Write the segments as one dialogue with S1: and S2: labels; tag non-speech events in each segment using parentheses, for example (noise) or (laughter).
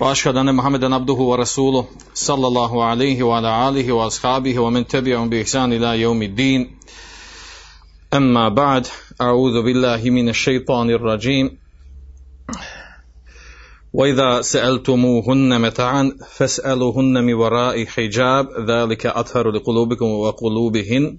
S1: وأشهد أن محمدا عبده ورسوله صلى الله عليه وعلى آله وأصحابه ومن تبعهم بإحسان إلى يوم الدين. أما بعد أعوذ بالله من الشيطان الرجيم. وإذا سألتموهن متاعا فاسألوهن من وراء حجاب ذلك أطهر لقلوبكم وقلوبهن.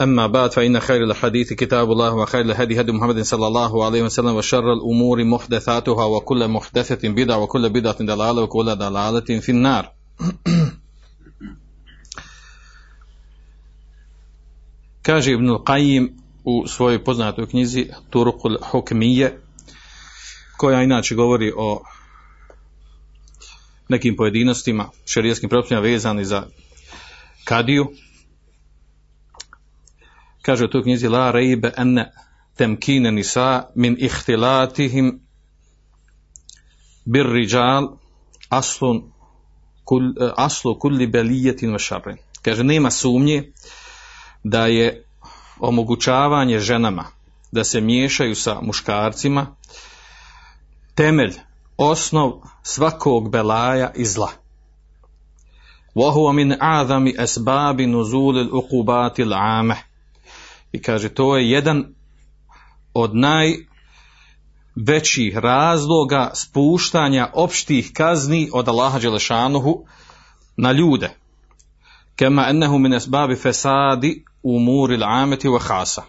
S1: أما بعد فإن خير الحديث كتاب الله وخير الهدي هدي محمد صلى الله عليه وسلم وشر الأمور محدثاتها وكل محدثة بدعة وكل بدعة دلالة وكل دلالة في النار. (clears throat) كاجي ابن القيم وسوي بوزنات كنيزي طرق الحكمية koja inače govori o nekim pojedinostima šerijskim propisima vezani za kadiju. kaže u toj knjizi la rejbe enne temkine nisa min ihtilatihim bir riđal aslun kul, aslu kulli belijetin wa šarrin. Kaže, nema sumnje da je omogućavanje ženama da se miješaju sa muškarcima temelj, osnov svakog belaja i zla. وَهُوَ مِنْ أَعْظَمِ أَسْبَابِ نُزُولِ الْأُقُبَاتِ الْعَامَةِ i kaže, to je jedan od najvećih razloga spuštanja opštih kazni od Allaha Đelešanuhu na ljude. Kema ennehu min esbabi fesadi umuri l'ameti wa hasa.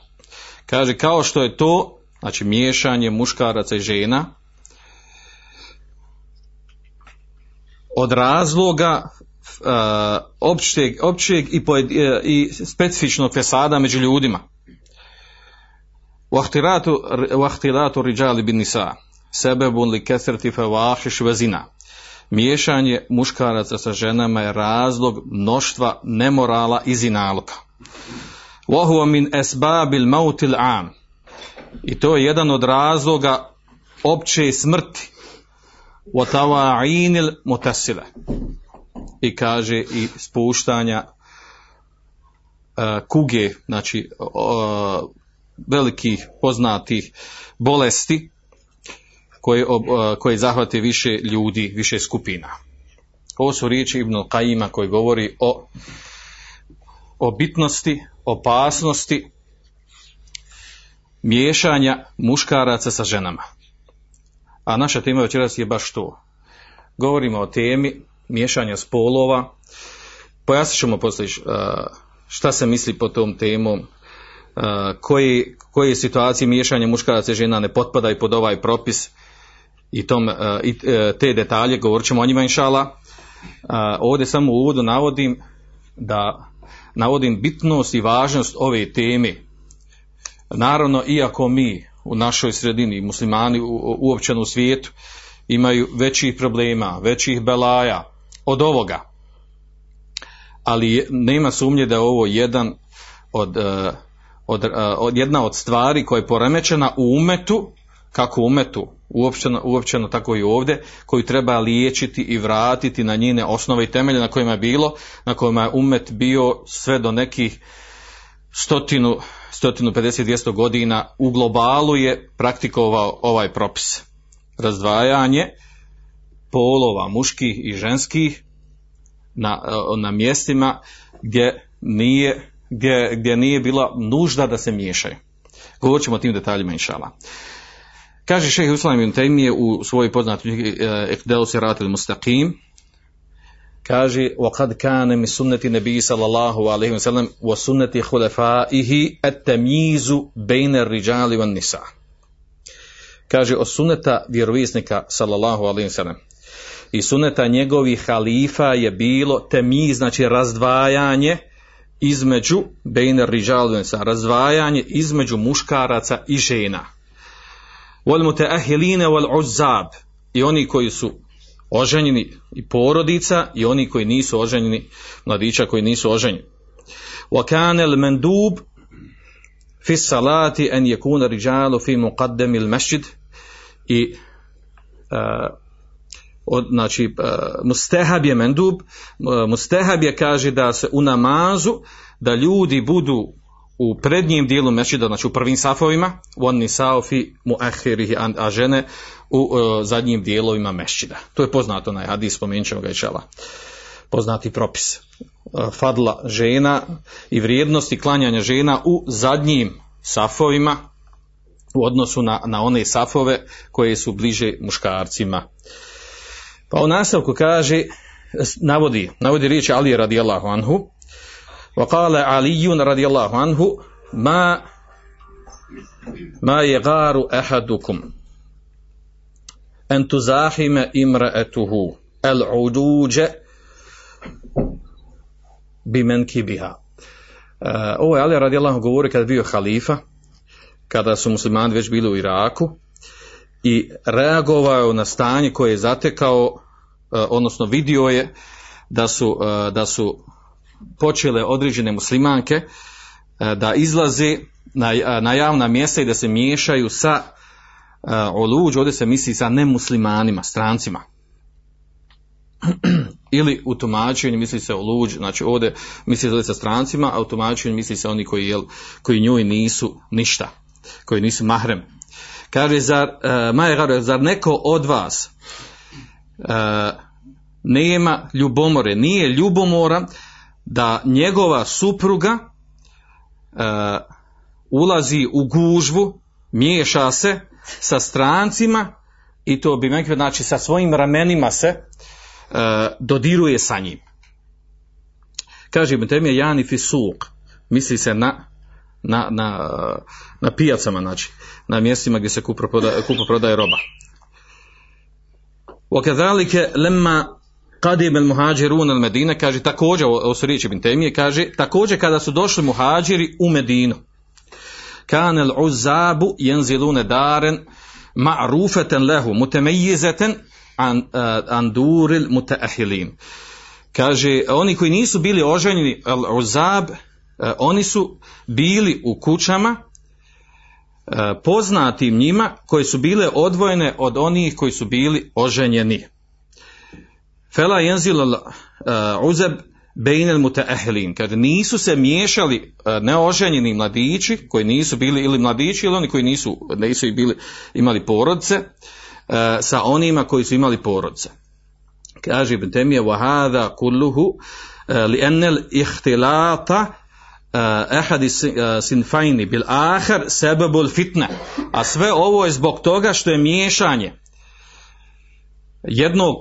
S1: Kaže, kao što je to, znači miješanje muškaraca i žena, od razloga uh, općeg, općeg i, pojed, uh, i specifičnog fesada među ljudima. Vahtilatu riđali bin nisa, sebebun li kesrti fevahiš vezina. Miješanje muškaraca sa ženama je razlog mnoštva nemorala i zinaluka. Vahuva min esbabil mautil am. I to je jedan od razloga opće smrti. Watawa'inil mutasile. I kaže i spuštanja uh, kuge, znači uh, velikih poznatih bolesti koje, koje zahvate više ljudi, više skupina. Ovo su riječi Ibn Qajima koji govori o, o bitnosti, opasnosti miješanja muškaraca sa ženama. A naša tema večeras je baš to. Govorimo o temi miješanja spolova. Pojasnit ćemo poslije šta se misli po tom temom, koji, koje situacije miješanja muškaraca i žena ne potpadaju pod ovaj propis i, tom, i te detalje, govorit ćemo o njima inšala. Ovdje samo u uvodu navodim da navodim bitnost i važnost ove teme. Naravno, iako mi u našoj sredini, muslimani uopće u svijetu, imaju većih problema, većih belaja od ovoga. Ali nema sumnje da je ovo jedan od, od, od jedna od stvari koja je poremećena u umetu, kako u umetu, uopćeno, uopćeno tako i ovdje, koju treba liječiti i vratiti na njene osnove i temelje na kojima je bilo, na kojima je umet bio sve do nekih stotinu 150-200 godina u globalu je praktikovao ovaj propis. Razdvajanje polova muških i ženskih na, na mjestima gdje nije, gdje, gdje nije bila nužda da se miješaju. Govorit ćemo o tim detaljima inšala. Kaže šehe Uslam ibn Taymiye u svojoj poznatoj Ekdelu Siratil Mustaqim, kaže وقد كان من سنة النبي صلى الله عليه وسلم وسنة خلفائه التمييز بين الرجال والنساء kaže od suneta vjerovjesnika sallallahu alaihi wasallam i suneta njegovih halifa je bilo temiz, znači razdvajanje između Bejner rižalvensa, razvajanje između muškaraca i žena. Wal ahiline wal uzab i oni koji su oženjeni i porodica i oni koji nisu oženjeni, mladića koji nisu oženjeni. Wa kana al mandub fi salati an yakuna rijalu fi muqaddam al masjid i uh, od, znači uh, mustehab je mendub uh, mustehab je kaže da se u namazu da ljudi budu u prednjem dijelu mešida, znači u prvim safovima, on nisao fi muahirihi, a žene u uh, zadnjim dijelovima mešida. To je poznato na hadis, spomenut ćemo ga išala. Poznati propis. Fadla žena i vrijednosti klanjanja žena u zadnjim safovima u odnosu na, na one safove koje su bliže muškarcima. Pa u nastavku kaže, navodi, navodi riječ Ali radijallahu anhu, وقال علي رضي الله عنه ما ما يغار أحدكم أن تزاحم امرأته العجوج بمنكبها Uh, ovo je Ali radijallahu govori kada je bio halifa, kada su muslimani već bili u Iraku i reagovao na stanje koje je zatekao, uh, odnosno vidio je da su, uh, da su počele određene muslimanke e, da izlaze na, na javna mjesta i da se miješaju sa oluđ, ovdje se misli sa nemuslimanima, strancima. (clears throat) Ili u tumačenju misli se oluđ, znači ovdje misli se sa strancima, a u tumačenju misli se oni koji, jel, koji njoj nisu ništa, koji nisu mahrem. Kaže, zar, uh, Maje zar neko od vas uh, nema ljubomore, nije ljubomora da njegova supruga e, ulazi u gužvu, miješa se sa strancima i to bi mekve, znači sa svojim ramenima se e, dodiruje sa njim. Kaže Ibn Temije Jani Fisuk, misli se na, na, na, na pijacama, znači na mjestima gdje se kupo prodaje, kupo prodaje roba. وكذلك لما Kadim el muhađirun al Medine, kaže također, ovo su riječi bin Temije, kaže također kada su došli muhađiri u Medinu. Kan el uzabu jenzilune daren ma'rufeten lehu mutemejizeten an, uh, an duril mutaahilin. Kaže, oni koji nisu bili oženjeni, el uzab, uh, oni su bili u kućama uh, poznatim njima koje su bile odvojene od onih koji su bili oženjeni. Fela jenzil uh, uzeb bejnel mutaehlin, kad nisu se miješali uh, neoženjeni mladići, koji nisu bili ili mladići ili oni koji nisu, nisu bili, imali porodce, uh, sa onima koji su imali porodce. Kaže Ibn Temije, وَهَذَا كُلُّهُ لِأَنَّ الْإِخْتِلَاطَ ehadi sinfajni bil ahar sebebul fitne. A sve ovo je zbog toga što je miješanje jednog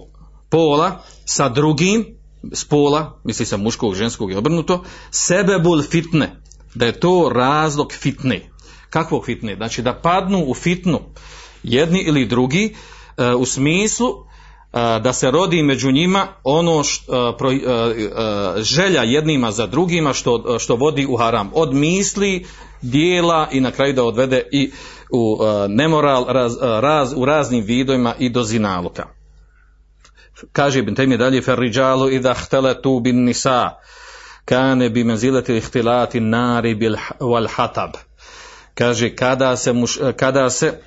S1: pola sa drugim spola, misli sa muškog, ženskog i obrnuto, sebebul fitne, da je to razlog fitne. Kakvog fitne? Znači da padnu u fitnu jedni ili drugi uh, u smislu da se rodi među njima ono što, pro, želja jednima za drugima što, što vodi u haram. Od misli, dijela i na kraju da odvede i u nemoral raz, raz, u raznim vidovima i do zinaluka kaže Ibn Taymi dalje ferriđalu idha htelatu bin nisa kane bi menzilati ihtilati nari bil wal hatab kaže kada se, muš, kada se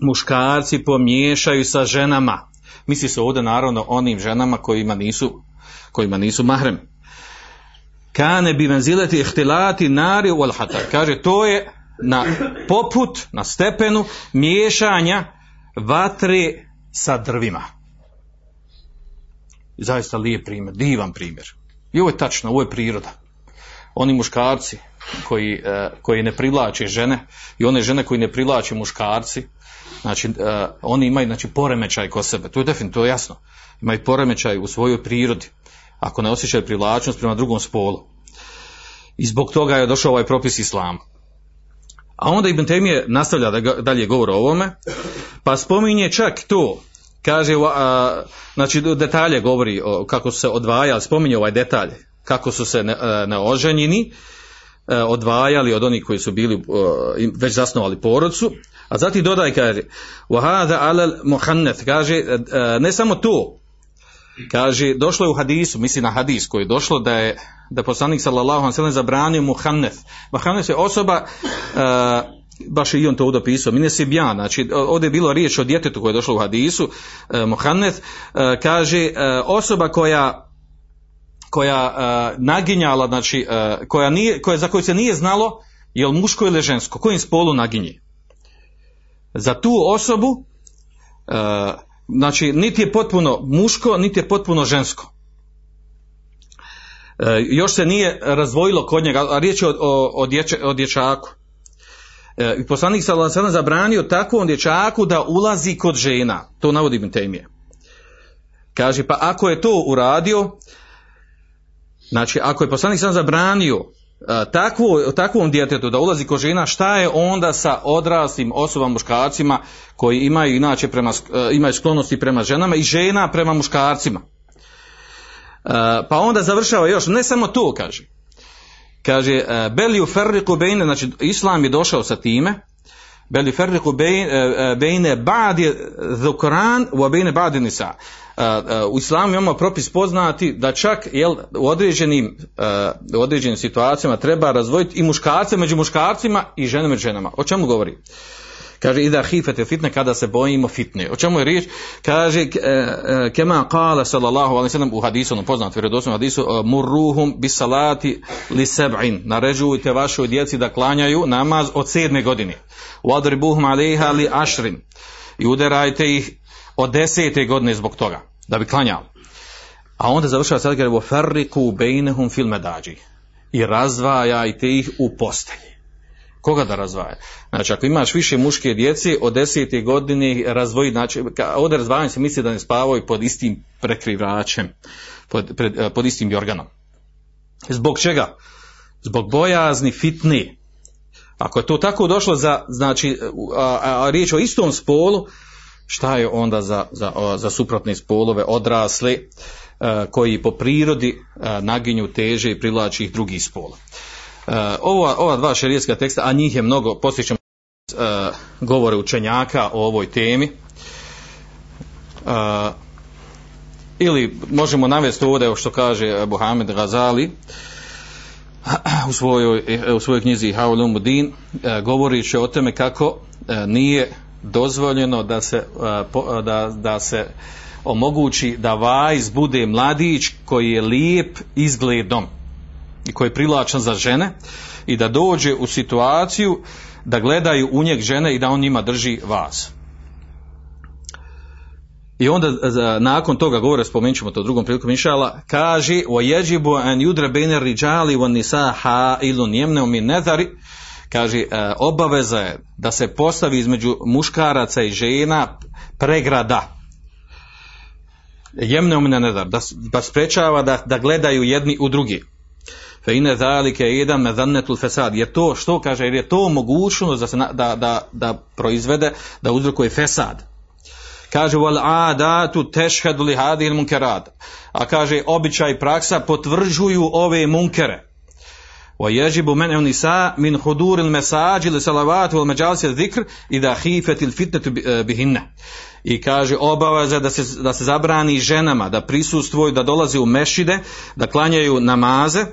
S1: muškarci pomiješaju sa ženama misli se ovdje naravno onim ženama kojima nisu kojima nisu mahrem kane bi menzilati ihtilati nari wal hatab kaže to je na poput na stepenu miješanja vatre sa drvima zaista lijep primjer, divan primjer. I ovo je tačno, ovo je priroda. Oni muškarci koji, uh, koji ne privlače žene i one žene koji ne privlače muškarci, znači uh, oni imaju znači, poremećaj kod sebe, to je definitivno, jasno. Imaju poremećaj u svojoj prirodi, ako ne osjećaju privlačnost prema drugom spolu. I zbog toga je došao ovaj propis islama. A onda Ibn Temije nastavlja da dalje govor o ovome, pa spominje čak to kaže, a, znači detalje govori o, kako su se odvajali, spominje ovaj detalj, kako su se ne, neoženjeni e, odvajali od onih koji su bili već zasnovali porodcu, A zatim dodaj kaže, وَهَذَا عَلَى muhannath kaže, e, ne samo to, kaže, došlo je u hadisu, misli na hadis koji je došlo da je, da je poslanik sallallahu alaihi sallam zabranio muhanneth. Muhanneth je osoba, e, baš je i on to ovdje pisao, mine si bjan, znači ovdje je bilo riječ o djetetu koje je došlo u hadisu, e, muhanneth, e, kaže, e, osoba koja koja uh, naginjala, znači, uh, koja nije, koja, za koju se nije znalo je li muško ili žensko, kojim spolu naginje. Za tu osobu, uh, znači, niti je potpuno muško, niti je potpuno žensko. Uh, još se nije razvojilo kod njega, a riječ je o, o, o, dječaku. I poslanik alejhi zabranio takvom dječaku da ulazi kod žena. To navodi Ibn Taymije. Kaže pa ako je to uradio, Znači, ako je poslanik sam zabranio takvu, takvom djetetu da ulazi ko žena, šta je onda sa odraslim osobama muškarcima koji imaju inače prema, imaju sklonosti prema ženama i žena prema muškarcima. Pa onda završava još, ne samo to kaže. Kaže, beli u ferriku bejne, znači islam je došao sa time, beli ferriku bejne ba'di dhukran u bejne ba'di nisa u islamu imamo propis poznati da čak jel, u, određenim, u određenim situacijama treba razdvojiti i muškarce među muškarcima i žene među ženama. O čemu govori? Kaže, ida hifete fitne kada se bojimo fitne. O čemu je riječ? Kaže, e, e, kema kala sallallahu alaihi sallam u hadisu, ono poznat, vjerodosnom hadisu, murruhum bis salati li seb'in. Naređujte vašoj djeci da klanjaju namaz od sedme godine. Wadribuhum alaiha li ašrin. I udarajte ih od desete godine zbog toga, da bi klanjali. A onda završava sad kaže, ferriku bejnehum fil medađi. I razdvajajte ih u postelji. Koga da razdvaja? Znači, ako imaš više muške djece, od desete godine razvoji, znači, ovdje razdvajanje se misli da ne spavaju pod istim prekrivačem, pod, pred, pod istim organom. Zbog čega? Zbog bojazni fitni. Ako je to tako došlo za, znači, a, a, a riječ o istom spolu, šta je onda za, za, za suprotne spolove odrasle koji po prirodi naginju teže i privlači ih drugih spola. Ova, ova dva šerijetska teksta, a njih je mnogo, posjećam govore učenjaka o ovoj temi, ili možemo navesti ovdje što kaže Buhamed Gazali (clears throat) u svojoj, u svojoj knjizi Haulum Udin govorići o tome kako nije dozvoljeno da se, da, da se omogući da vajz bude mladić koji je lijep izgledom i koji je privlačan za žene i da dođe u situaciju da gledaju u njeg žene i da on njima drži vas. I onda nakon toga govore, spomenut ćemo to drugom priliku mišala, kaže o jeđibu an judre bene riđali von nisa ha ilu njemne mi nezari kaže e, obaveza je da se postavi između muškaraca i žena pregrada. Jemne umine nedar da, da sprečava da, da gledaju jedni u drugi. Fe ine zalike jedan mezannetul fesad. Jer to što kaže jer je to mogućnost da, se da, da, da proizvede da uzrokuje fesad. Kaže wal adatu tashhadu li hadhihi al munkarat a kaže običaj praksa potvrđuju ove munkere ويجب منع النساء من حضور المساجد للصلوات والمجالس الذكر إذا خيفت الفتنة بهن i kaže obaveza da se, da se zabrani ženama da prisustvuju, da dolaze u mešide, da klanjaju namaze,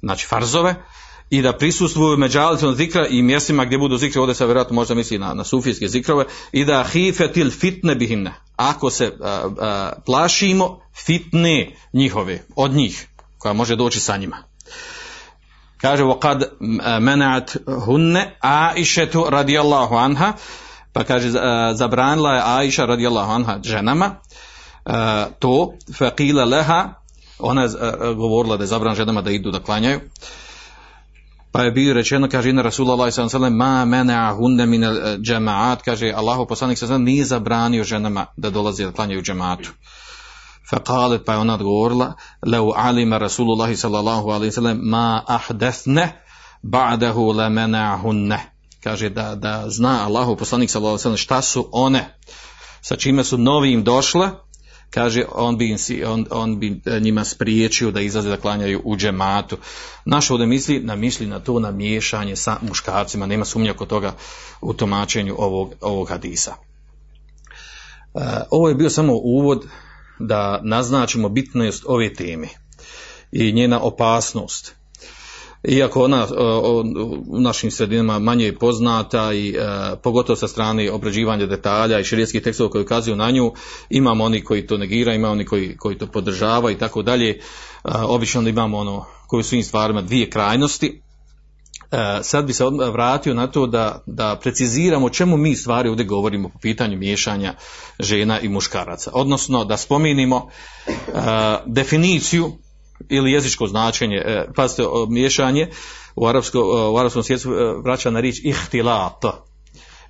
S1: znači farzove, i da prisustvuju međalicom zikra i mjestima gdje budu zikre, ovdje se vjerojatno možda misli na, na sufijske zikrove, i da hifetil fitne bihinne, ako se a, a, plašimo fitne njihove, od njih, koja može doći sa njima kaže وقد منعت هن عائشة رضي الله عنها pa kaže zabranila je Aisha radijallahu anha ženama to faqila laha ona je govorila da je zabran ženama da idu da klanjaju pa je bio rečeno kaže ina Rasulullah sallallahu alejhi ma mana'ahunna min al-jama'at kaže Allahu poslanik sallallahu alejhi nije zabranio ženama da dolaze da klanjaju džematu فقالت pa je ona odgovorila لو علم رسول الله صلى الله عليه وسلم ما أحدثن بعده لمنعهن kaže da, da zna Allahu poslanik sallallahu alejhi ve šta su one sa čime su novim došle kaže on bi, im si- on, on bi e, njima spriječio da izlaze da klanjaju u džematu. Naš ovdje misli, na misli na to na miješanje sa muškarcima, nema sumnje oko toga u tumačenju ovog, ovog hadisa. E, ovo je bio samo uvod da naznačimo bitnost ove teme i njena opasnost. Iako ona o, u našim sredinama manje je poznata i e, pogotovo sa strane obrađivanja detalja i širijetskih tekstova koji ukazuju na nju, imamo oni koji to negiraju, ima oni koji, koji to podržavaju i tako dalje. E, Obično imamo ono koji u svim stvarima dvije krajnosti. E, sad bi se odmah vratio na to da, da preciziramo o čemu mi stvari ovdje govorimo po pitanju miješanja žena i muškaraca. Odnosno da spominimo e, definiciju ili jezičko značenje, e, pazite, miješanje u, arapsko, u arapskom svijetu e, vraća na riječ ihtilat,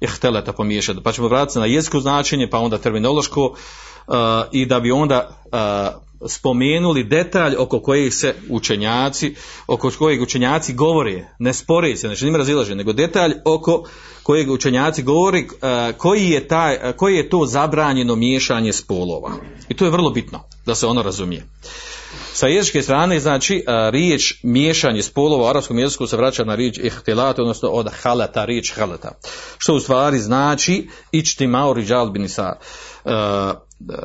S1: ihteleta pomiješati, pa ćemo vratiti na jezičko značenje, pa onda terminološko. e, i da bi onda spomenuli detalj oko kojeg se učenjaci, oko kojeg učenjaci govore, ne spore se, znači nima razilaže, nego detalj oko kojeg učenjaci govore e, koji je, taj, koji je to zabranjeno miješanje spolova. I to je vrlo bitno da se ono razumije. Sa jezičke strane, znači, riječ miješanje spolova u arapskom jeziku se vraća na riječ ihtilat, odnosno od halata, riječ halata. Što u stvari znači ičtimao riđal binisa, a,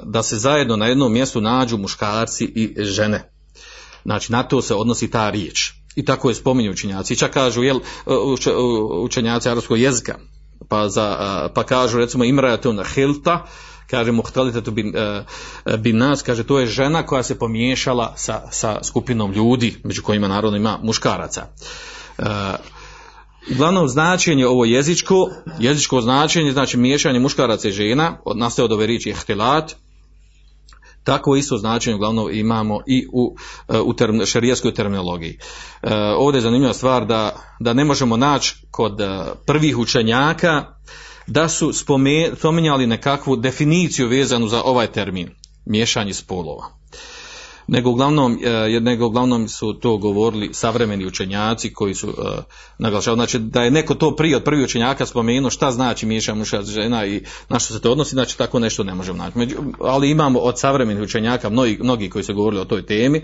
S1: da se zajedno na jednom mjestu nađu muškarci i žene. Znači, na to se odnosi ta riječ. I tako je spominju učenjaci. Čak kažu, jel, uče- učenjaci arapskog jezika, pa, za, a, pa kažu, recimo, imrajatun hilta, kaže muhtalitatu bin, e, bin nas, kaže to je žena koja se pomiješala sa, sa skupinom ljudi, među kojima naravno ima muškaraca. Uglavnom značenje ovo jezičko, jezičko značenje znači miješanje muškaraca i žena, nastaje od ove riječi ihtilat, tako isto značenje uglavnom imamo i u, e, u term, šarijeskoj terminologiji. E, ovdje je zanimljiva stvar da, da ne možemo naći kod e, prvih učenjaka da su spominjali nekakvu definiciju vezanu za ovaj termin, miješanje spolova. Nego uglavnom, e, nego uglavnom su to govorili savremeni učenjaci koji su e, naglašavali, znači da je neko to prije od prvih učenjaka spomenuo šta znači miješanje muškaraca i žena i na što se to odnosi, znači tako nešto ne možemo naći. Među, ali imamo od savremenih učenjaka mnogi, mnogi koji su govorili o toj temi,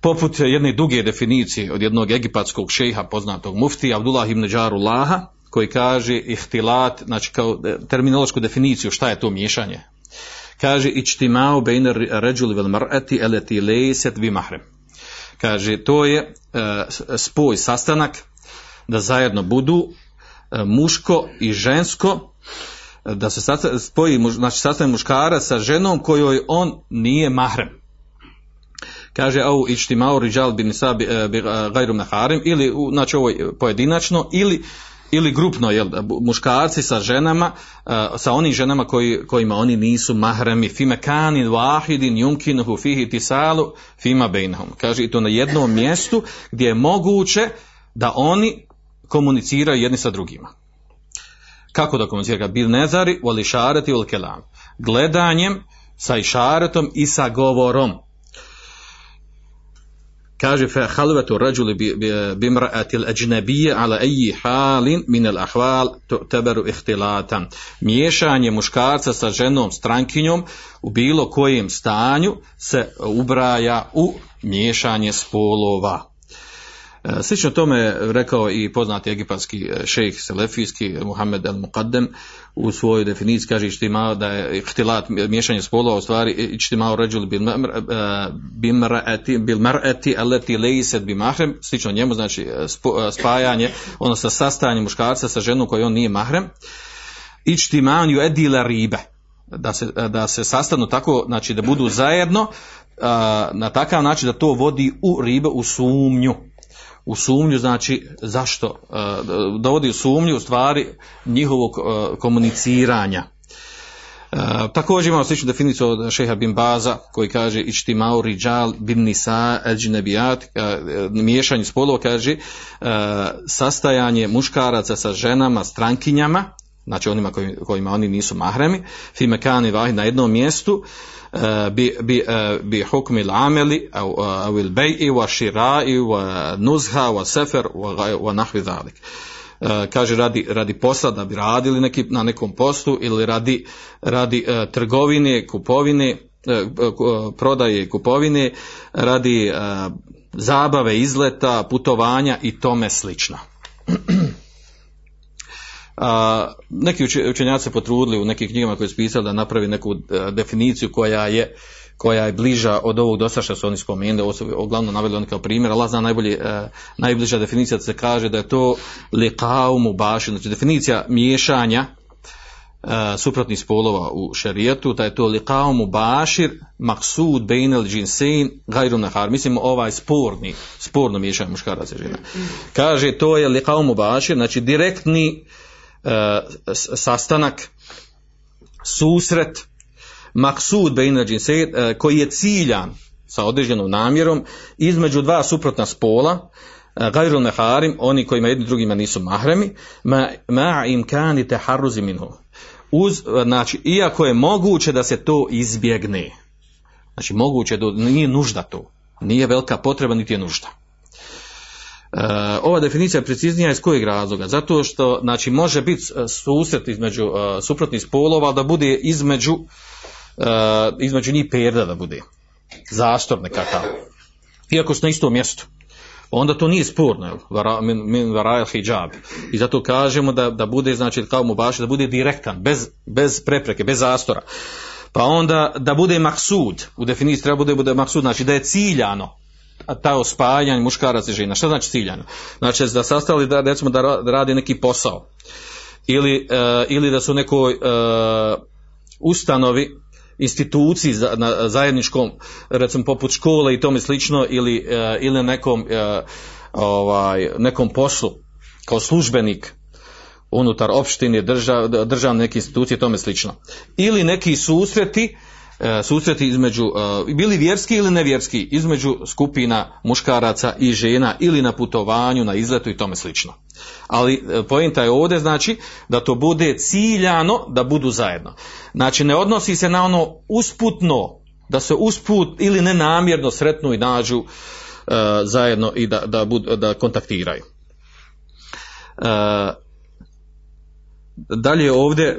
S1: poput jedne duge definicije od jednog egipatskog šeha poznatog muftija Abdullah ibn Džarulaha, koji kaže ihtilat, znači kao terminološku definiciju šta je to miješanje. Kaže ičtimao bejne ređuli vel mar'ati eleti lejset bi mahrem. Kaže to je e, spoj, sastanak da zajedno budu e, muško i žensko da se spoji znači sastanak muškara sa ženom kojoj on nije mahrem kaže au ičtimao riđal bin nisa bi, e, gajrum naharim ili znači ovo je pojedinačno ili ili grupno jel muškarci sa ženama uh, sa onim ženama koji, kojima oni nisu mahremi. Fime kanin wahidin yumkinuhu fihi tisalu fima bainahum kaže i to na jednom mjestu gdje je moguće da oni komuniciraju jedni sa drugima. Kako da komuniciraju? Bil nezari wal isharati wal kelam. Gledanjem sa išaretom i sa govorom kaže fa khalwatu rajuli bimra'ati al-ajnabiyya ala ayi halin min al-ahwal tu'tabaru ikhtilatan. Miješanje muškarca sa ženom strankinjom u bilo kojem stanju se ubraja u miješanje spolova Slično tome rekao i poznati egipatski šejh selefijski Muhammed al-Muqaddem u svojoj definiciji kaže ištima da je ihtilat miješanje spolova u stvari ištima ređul bil mar'ati bil mar'ati allati bi mahrem slično njemu znači spajanje odnosno sastajanje muškarca sa ženom kojoj on nije mahrem. Ištiman yu'addi ribe da se, da se sastanu tako, znači da budu zajedno na takav način da to vodi u ribe, u sumnju u sumnju, znači zašto uh, dovodi u sumnju u stvari njihovog uh, komuniciranja. Uh, također imamo sličnu definiciju od šeha bin Baza koji kaže ičtimau riđal bin nisa eđinebijat miješanje spolova kaže sastajanje muškaraca sa ženama, strankinjama znači onima kojima oni nisu mahremi, fi mekani vahid na jednom mjestu, e, bi, bi, e, bi hukmil au e, awil bej'i, wa shira'i, wa nuzha, wa sefer, wa nahvi dalik. Kaže radi, radi posla da bi radili neki, na nekom postu ili radi, radi trgovine, kupovine, prodaje i kupovine, radi zabave, izleta, putovanja i tome slično. (clears throat) A, neki učenjaci se potrudili u nekim knjigama koje su pisali da napravi neku definiciju koja je koja je bliža od ovog dosta što su oni spomenuli, ovo su uglavnom naveli oni kao primjer, Allah zna najbolje, e, najbliža definicija da se kaže da je to liqau mubašir, znači definicija miješanja e, suprotnih spolova u šerijetu, da je to liqau mubašir maksud bejnel džinsein gajru nahar, mislim ovaj sporni, sporno miješanje muškaraca i žena. Kaže to je liqau mubašir, znači direktni e, sastanak, susret, maksud bejnađin sejed, koji je ciljan sa određenom namjerom između dva suprotna spola, e, gajru neharim, oni kojima jedni drugima nisu mahremi, ma, ma im kani minhu. Uz, znači, iako je moguće da se to izbjegne. Znači, moguće da nije nužda to. Nije velika potreba, niti je nužda. E, ova definicija je preciznija iz kojeg razloga? Zato što znači, može biti susret između uh, suprotnih spolova da bude između uh, između njih perda da bude. Zastor nekakav. Iako su na istom mjestu. Onda to nije sporno, jel? Vara, min, min hijab. I zato kažemo da, da bude, znači, kao mu baš, da bude direktan, bez, bez prepreke, bez zastora. Pa onda da bude maksud, u definiciji treba bude, bude maksud, znači da je ciljano, ta spajanje muškaraca i žena. Šta znači ciljano? Znači da sastavili da recimo da radi neki posao ili, uh, ili da su nekoj uh, ustanovi instituciji za, na zajedničkom recimo poput škole i tome slično ili, uh, ili nekom uh, ovaj, nekom poslu kao službenik unutar opštine, držav, državne neke institucije i tome slično. Ili neki susreti E, susreti između, e, bili vjerski ili nevjerski, između skupina muškaraca i žena ili na putovanju, na izletu i tome slično. Ali e, pojenta je ovdje znači da to bude ciljano da budu zajedno. Znači ne odnosi se na ono usputno, da se usput ili nenamjerno sretnu i nađu zajedno i da, da, bud, da kontaktiraju. dalje ovdje,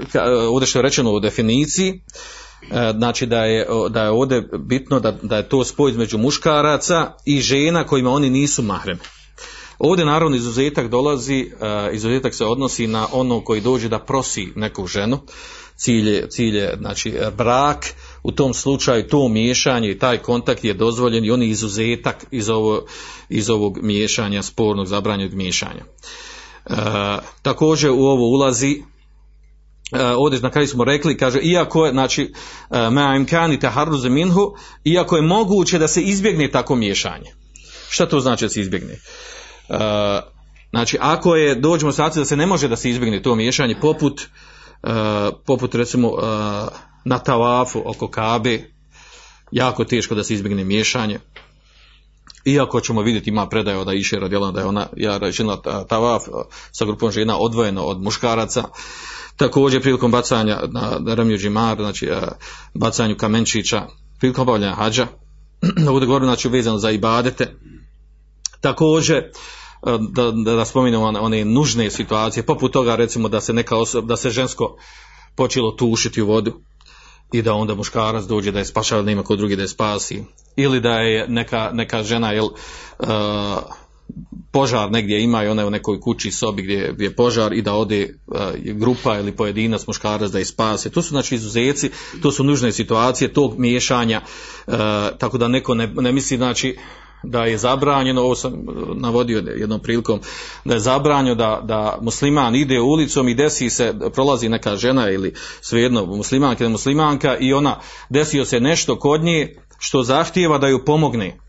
S1: ovdje što je rečeno u definiciji, E, znači da je, da je ovdje bitno da, da je to spoj između muškaraca i žena kojima oni nisu mahreme. Ovdje naravno izuzetak dolazi, e, izuzetak se odnosi na ono koji dođe da prosi neku ženu, cilje, cilje znači brak, u tom slučaju to miješanje i taj kontakt je dozvoljen i on je izuzetak iz, ovo, iz ovog miješanja, spornog zabranjenog miješanja. E, također u ovo ulazi ovdje na kraju smo rekli, kaže, iako je, znači, e, ma imkani taharruze minhu, iako je moguće da se izbjegne tako miješanje. Šta to znači da se izbjegne? Uh, znači, ako je, dođemo sad da se ne može da se izbjegne to miješanje, poput, poput recimo na tavafu oko kabe, jako teško da se izbjegne miješanje. Iako ćemo vidjeti ima predaje da iše radila da je ona, ja rečila tavaf sa grupom žena odvojeno od muškaraca, također prilikom bacanja na, ramiju džimar, znači bacanju kamenčića, prilikom obavljanja hađa, (clears throat) ovdje govorim znači vezano za ibadete, također da, da, da spominemo one, one nužne situacije, poput toga recimo da se neka osoba, da se žensko počelo tušiti u vodu i da onda muškarac dođe da je spašava, da ima kod drugi da je spasi, ili da je neka, neka žena, jel, uh, požar negdje ima i ona je u nekoj kući sobi gdje, je požar i da ode uh, grupa ili pojedinac muškarac da je spase. To su znači izuzeci, to su nužne situacije tog miješanja, uh, tako da neko ne, ne misli znači da je zabranjeno, ovo sam navodio jednom prilikom, da je zabranjeno da, da musliman ide ulicom i desi se, prolazi neka žena ili svejedno muslimanka ili muslimanka i ona desio se nešto kod nje što zahtijeva da ju pomogne E,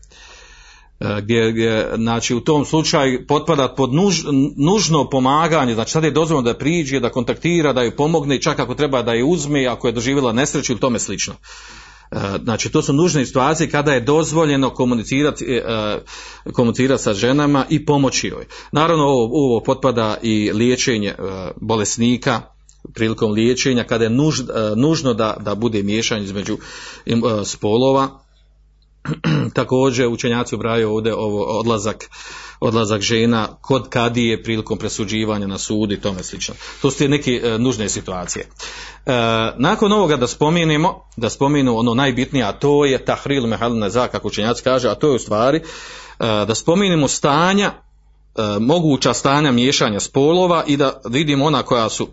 S1: gdje, gdje znači u tom slučaju potpada pod nuž, nužno pomaganje, znači sad je dozvoljeno da priđe, da kontaktira, da ju pomogne i čak ako treba da je uzme, ako je doživjela nesreću ili tome slično. E, znači to su nužne situacije kada je dozvoljeno komunicirati, e, komunicirati sa ženama i pomoći joj. Naravno ovo, ovo potpada i liječenje bolesnika, prilikom liječenja kada je nuž, nužno da, da bude miješanje između spolova (clears throat) također učenjaci ubraju ovdje ovo odlazak, odlazak žena kod kadije prilikom presuđivanja na sud i tome slično. To su te neke e, nužne situacije. E, nakon ovoga da spomenemo, da spomenu ono najbitnije, a to je tahril mehalina za, kako učenjaci kaže, a to je u stvari e, da spomenemo stanja, e, moguća stanja miješanja spolova i da vidimo ona koja su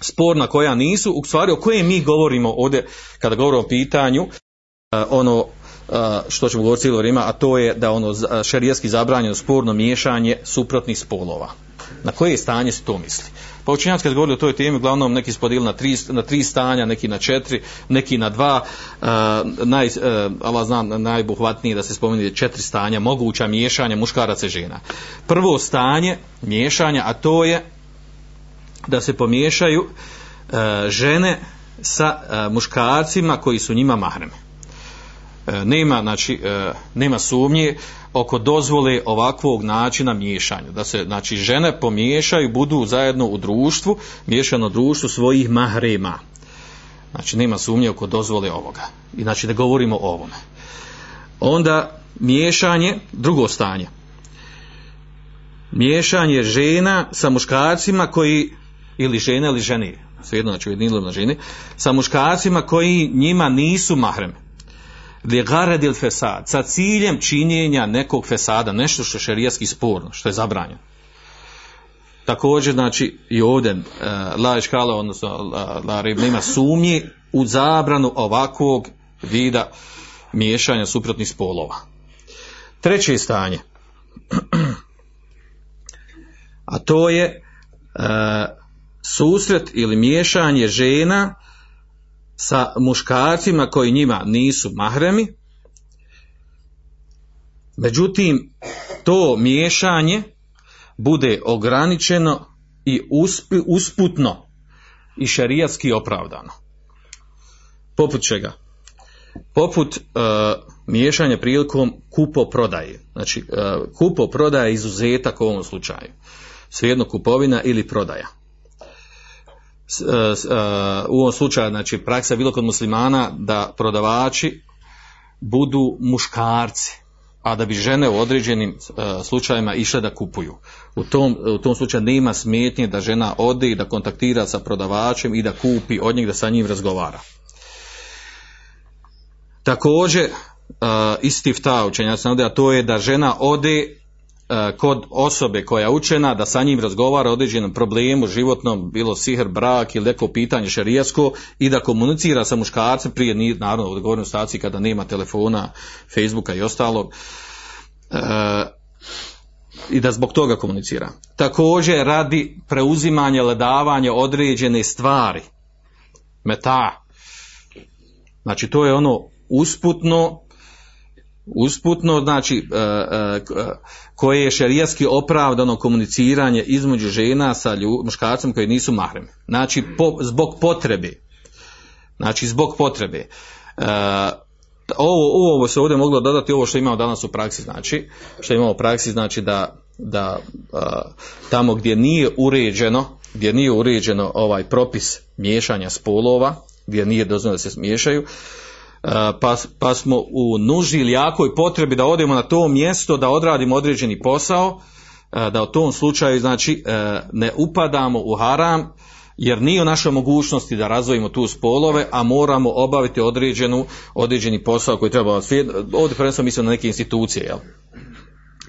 S1: sporna, koja nisu, u stvari o kojem mi govorimo ovdje kada govorimo o pitanju, e, ono što ćemo govoriti cijelo vrijeme, a to je da ono šerijski zabranjeno sporno miješanje suprotnih spolova. Na koje stanje se to misli? Pa učenjaci kad govorili o toj temi, uglavnom neki spodili na tri, na tri stanja, neki na četiri, neki na dva, uh, naj, uh, Allah znam, najbuhvatnije da se spomeni četiri stanja, moguća miješanja muškaraca i žena. Prvo stanje miješanja, a to je da se pomiješaju uh, žene sa muškarcima koji su njima mahremi. E, nema, znači, e, nema sumnje oko dozvole ovakvog načina miješanja. Da se, znači, žene pomiješaju, budu zajedno u društvu, miješano društvu svojih mahrema. Znači, nema sumnje oko dozvole ovoga. I znači, da govorimo o ovome. Onda, miješanje, drugo stanje. Miješanje žena sa muškarcima koji, ili žene ili žene, svejedno, znači, ujedinilo na žene, sa muškarcima koji njima nisu mahremi li fesad, sa ciljem činjenja nekog fesada, nešto što je šerijski sporno, što je zabranjeno. Također, znači, i ovdje uh, la iškala, odnosno la, nema sumnji u zabranu ovakvog vida miješanja suprotnih spolova. Treće stanje, (clears throat) a to je uh, susret ili miješanje žena sa muškarcima koji njima nisu mahremi, međutim, to miješanje bude ograničeno i usp, usputno i šerijatski opravdano. Poput čega? Poput uh, miješanja prilikom kupo prodaje. Znači, uh, kupo prodaje je izuzetak u ovom slučaju. Svejedno kupovina ili prodaja u ovom slučaju, znači praksa bilo kod muslimana da prodavači budu muškarci, a da bi žene u određenim uh, slučajima išle da kupuju. U tom, u tom slučaju nema smetnje da žena ode i da kontaktira sa prodavačem i da kupi od njeg da sa njim razgovara. Također, isti ta učenjac navode, a to je da žena ode kod osobe koja je učena da sa njim razgovara o određenom problemu životnom, bilo sihr, brak ili neko pitanje šarijasko i da komunicira sa muškarcem prije, naravno u odgovornoj staciji kada nema telefona, Facebooka i ostalog, e, i da zbog toga komunicira. Također radi preuzimanja, ledavanja određene stvari, meta, znači to je ono usputno, usputno, znači e, e, koje je šerijatski opravdano komuniciranje između žena sa lju, muškarcem koji nisu mahremi. Znači po, zbog potrebe. Znači zbog potrebe. E, ovo, ovo se ovdje moglo dodati ovo što imamo danas u praksi, znači što imamo u praksi znači da, da tamo gdje nije uređeno, gdje nije uređeno ovaj propis miješanja spolova, gdje nije dozvoljeno da se miješaju, pa, pa smo u nuždi ili jakoj potrebi da odemo na to mjesto da odradimo određeni posao, da u tom slučaju znači ne upadamo u haram, jer nije u našoj mogućnosti da razvojimo tu spolove, a moramo obaviti određenu, određeni posao koji treba ovdje prvenstveno mislim na neke institucije, jel?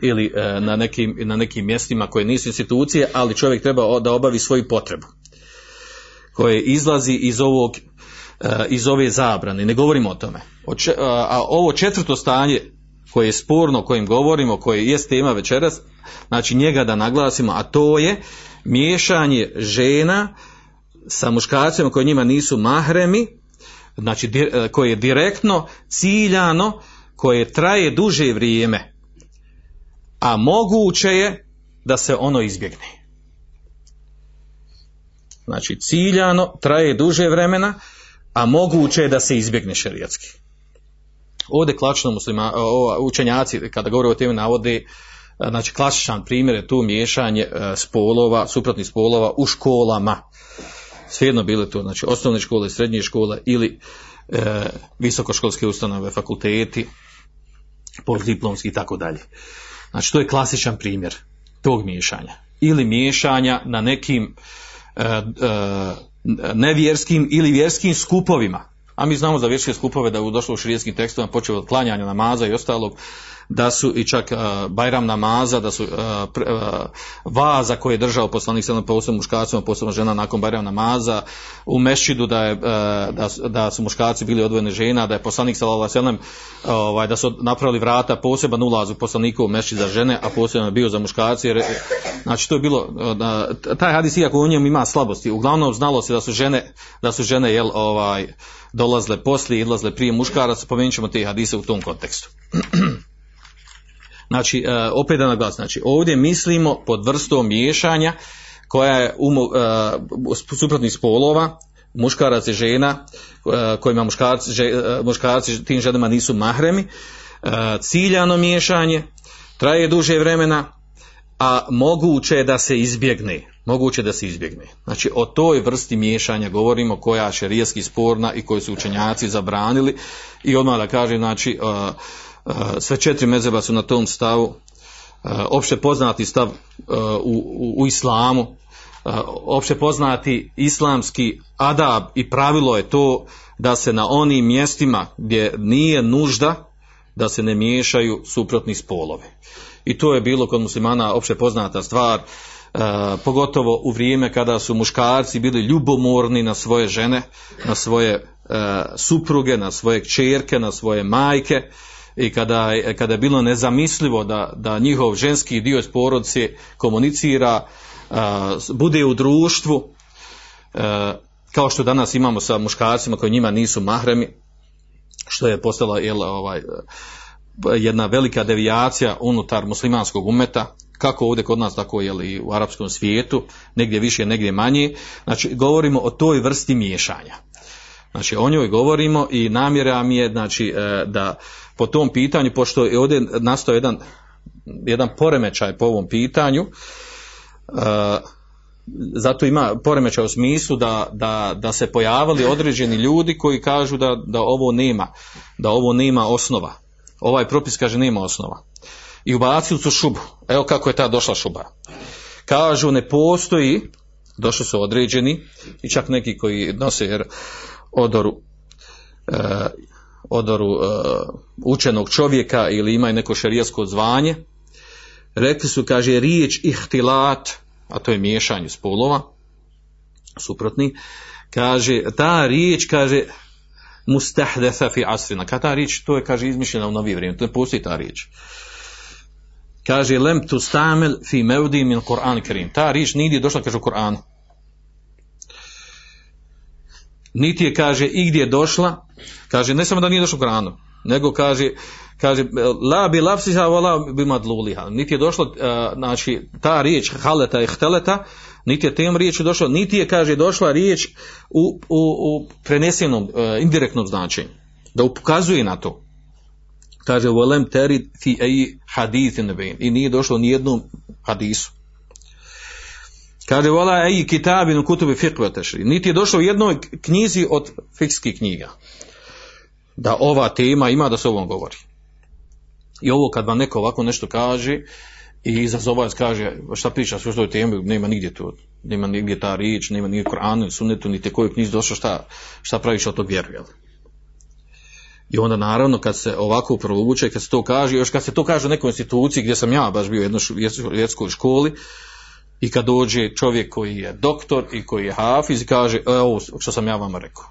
S1: ili na nekim, na nekim mjestima koje nisu institucije, ali čovjek treba da obavi svoju potrebu koje izlazi iz ovog iz ove zabrane, ne govorimo o tome. A ovo četvrto stanje koje je sporno, o kojem govorimo, koje je tema večeras, znači njega da naglasimo, a to je miješanje žena sa muškarcima koji njima nisu mahremi, znači koje je direktno, ciljano, koje traje duže vrijeme, a moguće je da se ono izbjegne. Znači ciljano, traje duže vremena, a moguće je da se izbjegne šerijatski. Ovdje klasično muslima, učenjaci kada govore o temi navode, znači klasičan primjer je tu miješanje spolova, suprotnih spolova u školama. Svejedno bile to, znači osnovne škole, srednje škole ili e, visokoškolske ustanove, fakulteti, postdiplomski i tako dalje. Znači to je klasičan primjer tog miješanja. Ili miješanja na nekim e, e, nevjerskim ili vjerskim skupovima. A mi znamo za vjerske skupove da je došlo u širijskim tekstovima počeo od klanjanja namaza i ostalog da su i čak uh, Bajram namaza, da su uh, uh, vaza koje je držao poslanik sallam posebno muškarcima, posebno žena nakon Bajram namaza, u mešćidu da, je, da, da su muškarci bili odvojene žena, da je poslanik sallam ovaj, da su napravili vrata poseban ulaz u poslaniku u mešćid za žene, a posebno je bio za muškarci, jer, znači to je bilo, taj hadis iako u njemu ima slabosti, uglavnom znalo se da su žene, da su žene jel, ovaj, dolazle poslije, odlazle prije muškaraca, spomenut ćemo te hadise u tom kontekstu. (clears throat) Znači, e, opet da naglas, znači, ovdje mislimo pod vrstom miješanja koja je umo, e, suprotnih spolova, muškarac i žena, e, kojima muškarci, že, muškarci tim ženama nisu mahremi, ciljano miješanje, traje duže vremena, a moguće je da se izbjegne. Moguće da se izbjegne. Znači o toj vrsti miješanja govorimo koja je šerijski sporna i koju su učenjaci zabranili i odmah da kažem, znači uh, uh, sve četiri mezeba su na tom stavu, uh, opće poznati stav u, u, u islamu, opće poznati islamski adab i pravilo je to da se na onim mjestima gdje nije nužda da se ne miješaju suprotni spolove. I to je bilo kod muslimana opće poznata stvar, pogotovo u vrijeme kada su muškarci bili ljubomorni na svoje žene, na svoje e, supruge, na svoje kćerke, na svoje majke. I kada, kada je bilo nezamislivo da, da njihov ženski dio iz komunicira, e, bude u društvu, e, kao što danas imamo sa muškarcima koji njima nisu mahremi, što je postala jel, ovaj, jedna velika devijacija unutar muslimanskog umeta, kako ovdje kod nas, tako je i u arapskom svijetu, negdje više, negdje manje. Znači, govorimo o toj vrsti miješanja. Znači, o njoj govorimo i namjera mi je znači, e, da po tom pitanju, pošto je ovdje nastao jedan, jedan poremećaj po ovom pitanju, e, zato ima poremećaj u smislu da, da, da se pojavili određeni ljudi koji kažu da, da ovo nema, da ovo nema osnova. Ovaj propis kaže nema osnova. I ubacili su šubu. Evo kako je ta došla šuba. Kažu ne postoji, došli su određeni i čak neki koji nose odoru e, odoru e, učenog čovjeka ili imaju neko šarijasko zvanje, rekli su, kaže, riječ ihtilat, a to je miješanje spolova, suprotni, kaže, ta riječ, kaže, mustahdatha fi asrina. Kada ta riječ, to je, kaže, izmišljena u novi vrijeme, to ne postoji ta riječ. Kaže, lem tu stamel fi mevdi min Kur'an karim. Ta riječ nigdje došla, kaže, u Kur'anu. Niti je, kaže, igdje je došla, kaže, ne samo da nije došla u Kur'anu, nego kaže, kaže, la bi lafsiha, wala bi madluliha. Niti je došla, uh, znači, ta riječ, haleta i hteleta, niti je tem riječi došla, niti je, kaže, došla riječ u, u, u prenesenom, uh, indirektnom značenju. Da ukazuje na to. Kaže, volem terid fi eji hadithin nebin. I nije došlo ni jednom hadisu. Kaže, vola eji kitabin u kutubi fiqve tešri. Niti je došlo u jednoj knjizi od fikskih knjiga. Da ova tema ima da se ovom govori. I ovo kad vam neko ovako nešto kaže, i izazovac kaže šta pričaš o toj temi, nema nigdje to, nema nigdje ta riječ, nema nigdje Koranu, sunnetu, niti koju knjizu došao, šta, šta praviš od tog vjeru, jel? I onda naravno kad se ovako provuče, kad se to kaže, još kad se to kaže u nekoj instituciji gdje sam ja baš bio u jednoj vjetskoj školi, i kad dođe čovjek koji je doktor i koji je hafiz i kaže, evo što sam ja vama rekao.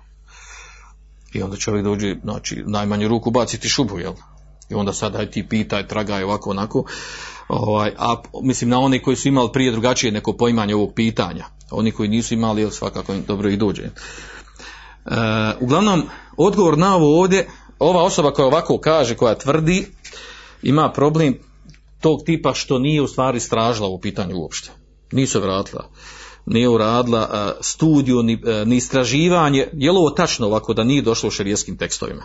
S1: I onda čovjek dođe, znači, najmanju ruku baci ti šubu, jel? I onda sad aj ti pitaj, tragaj ovako, onako. Ovaj, a mislim na oni koji su imali prije drugačije neko poimanje ovog pitanja. Oni koji nisu imali, jel, svakako dobro i dođe. E, uglavnom, odgovor na ovo ovdje, ova osoba koja ovako kaže, koja tvrdi, ima problem tog tipa što nije u stvari stražila u pitanju uopšte. Nisu vratila. Nije uradila uh, studiju, ni, uh, ni istraživanje. Je li ovo tačno ovako da nije došlo u šerijeskim tekstovima?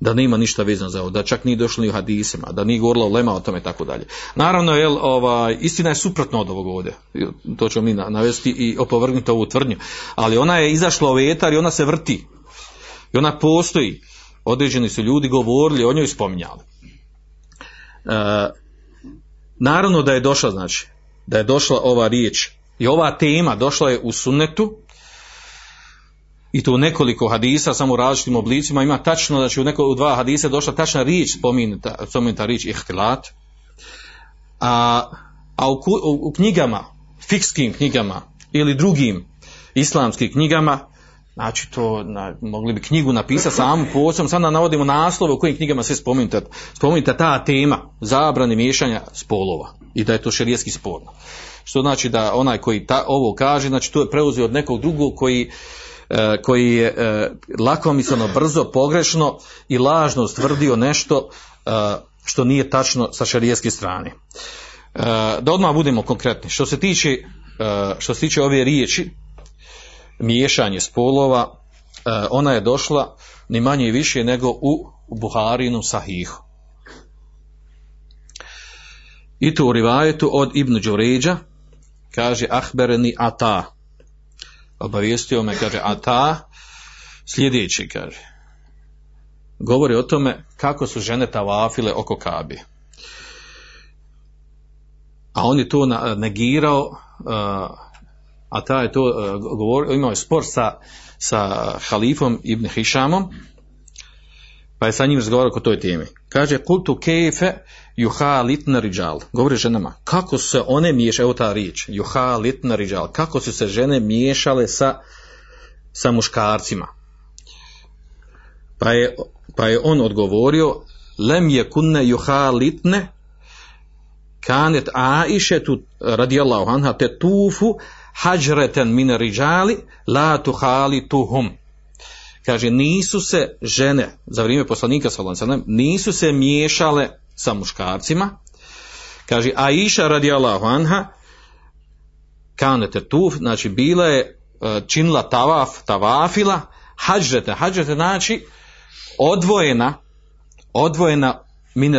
S1: da nema ništa vezano za ovo, da čak nije došlo ni u hadisima, da nije govorila o lema o tome tako dalje. Naravno, jel, ovaj, istina je suprotno od ovog ovdje, to ćemo mi navesti i opovrgnuti ovu tvrdnju, ali ona je izašla u etar i ona se vrti. I ona postoji. Određeni su ljudi govorili, o njoj spominjali. naravno da je došla, znači, da je došla ova riječ i ova tema došla je u sunnetu i to u nekoliko hadisa, samo u različitim oblicima, ima tačno, znači u, neko, u dva hadisa došla tačna riječ, spomenuta, spomenuta riječ ihtilat, a, a u, u, u knjigama, fikskim knjigama ili drugim islamskim knjigama, znači to na, mogli bi knjigu napisati samu posebno, sada navodimo naslove u kojim knjigama se spomenuta, spomenuta ta tema zabrani miješanja spolova i da je to šerijetski sporno. Što znači da onaj koji ta, ovo kaže, znači to je preuzeo od nekog drugog koji e, koji je e, lakomisleno, brzo, pogrešno i lažno stvrdio nešto e, što nije tačno sa šarijetske strane. E, da odmah budemo konkretni. Što se tiče, e, što se tiče ove riječi, miješanje spolova, e, ona je došla ni manje i više nego u Buharinu Sahihu. I to u rivajetu od Ibn Đuređa, kaže Ahbereni Ata. Obavijestio me, kaže Ata, sljedeći, kaže. Govori o tome kako su žene tavafile oko Kabe. A on je to negirao, a ta je to govorio, imao je spor sa, sa halifom Ibn Hišamom, pa je sa njim razgovarao o toj temi. Kaže, kultu kefe juha litna riđal. Govori ženama, kako se one miješale, evo ta riječ, juha litna riđal, kako su se žene miješale sa, sa muškarcima. Pa je, pa je on odgovorio, lem je kunne juha litne, kanet Aisha tu radijallahu anha te tufu hađreten min riđali la tuhali tuhum kaže nisu se žene za vrijeme poslanika sallallahu nisu se miješale sa muškarcima. Kaže Aisha radijallahu anha kanete tuf znači bila je činila tavaf tavafila hađrete hađrete znači odvojena odvojena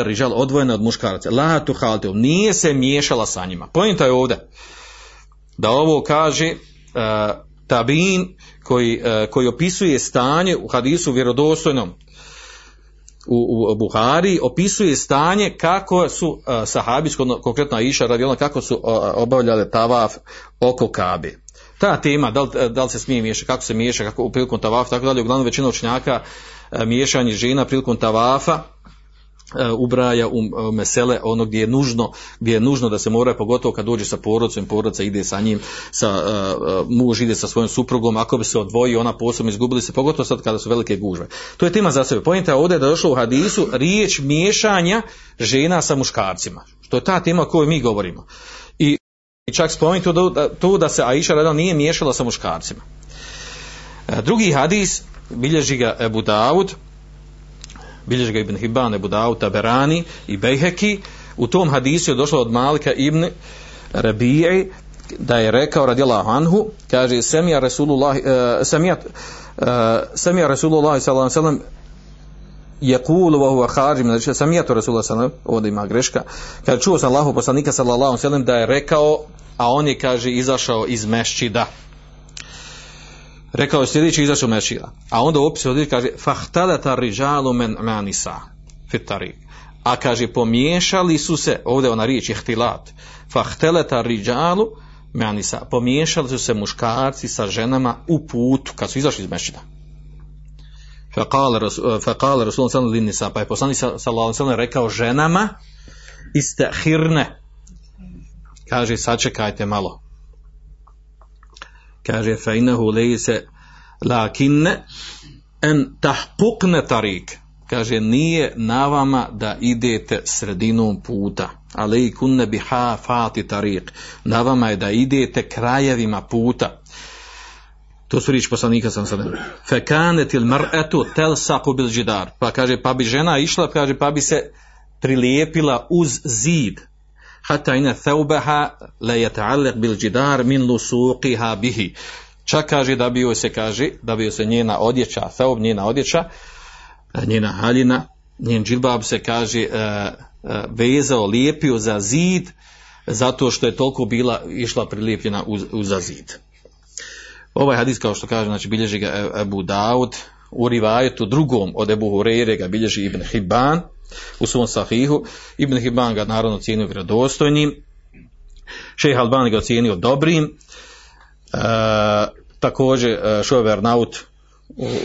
S1: rižal odvojena od muškaraca la tu nije se miješala sa njima. Pojenta je ovdje da ovo kaže uh, tabin koji, uh, koji opisuje stanje u hadisu vjerodostojnom u, u Buhari opisuje stanje kako su uh, sahabi, konkretno Aisha radi kako su obavljale tavaf oko Kabe. Ta tema, da li, da li se smije miješati, kako se miješa, kako u prilikom tavafa, tako dalje, uglavnom većina učnjaka uh, miješanje žena prilikom tavafa E, ubraja u mesele ono gdje je nužno gdje je nužno da se mora pogotovo kad dođe sa porodcem porodca ide sa njim sa uh, muž ide sa svojom suprugom ako bi se odvojio ona posebno izgubili se pogotovo sad kada su velike gužve. To je tema za sebe. Pojenta ovdje da je došlo u hadisu riječ miješanja žena sa muškarcima. Što je ta tema o kojoj mi govorimo. I, i čak spomenuti to da, to da se Aisha radila nije miješala sa muškarcima. Drugi hadis bilježi ga Ebu Davud bilježi ga Ibn Hibban, Ebu Dawud, Taberani i Bejheki, u tom hadisu je došlo od Malika Ibn Rabije, da je rekao radijallahu anhu, kaže Semija Rasulullah, uh, Semija, uh, Semija Rasulullah sallallahu sallam je wa huwa znači sam ja to rasulullah sallallahu ovdje ima greška. Kad čuo sam Allahu poslanika sallallahu sallam da je rekao a on je kaže izašao iz mešćida rekao je sljedeći izašao mešila. A onda u opisu kaže fahtalata rijalu men manisa fitarik. A kaže pomiješali su se, ovdje ona riječ ihtilat, fahtalata rijalu manisa, pomiješali su se muškarci sa ženama u putu kad su izašli iz mešida. Faqala Rasulullah sallallahu alejhi ve pa je poslanik sallallahu alejhi rekao ženama istahirne. Kaže sačekajte malo kaže fa inahu lejse lakinne en tahpukne tarik. Kaže nije na vama da idete sredinom puta. Ali kunne biha fati tarik. Na vama je da idete krajevima puta. To su riječi poslanika sam sada. Fe kanetil mar'atu telsaku bil židar pa kaže pa bi žena išla kaže pa bi se prilijepila uz zid hatta ina thawbaha la yata'allaq bil jidar min lusuqiha bihi. Čak kaže da bi joj se kaže da bi se njena odjeća thawb njena odjeća njena haljina njen džilbab se kaže uh, uh, vezao lijepio za zid zato što je toliko bila išla prilijepljena uz, uz zid. Ovaj hadis kao što kaže znači bilježi ga Abu Daud u rivajetu drugom od Ebu Hureyre ga bilježi Ibn Hibban u svom sahihu. Ibn Hibban ga naravno cijenio vjerodostojnim. Šejh Albani ga ocijenio dobrim. E, također e, Šover Naut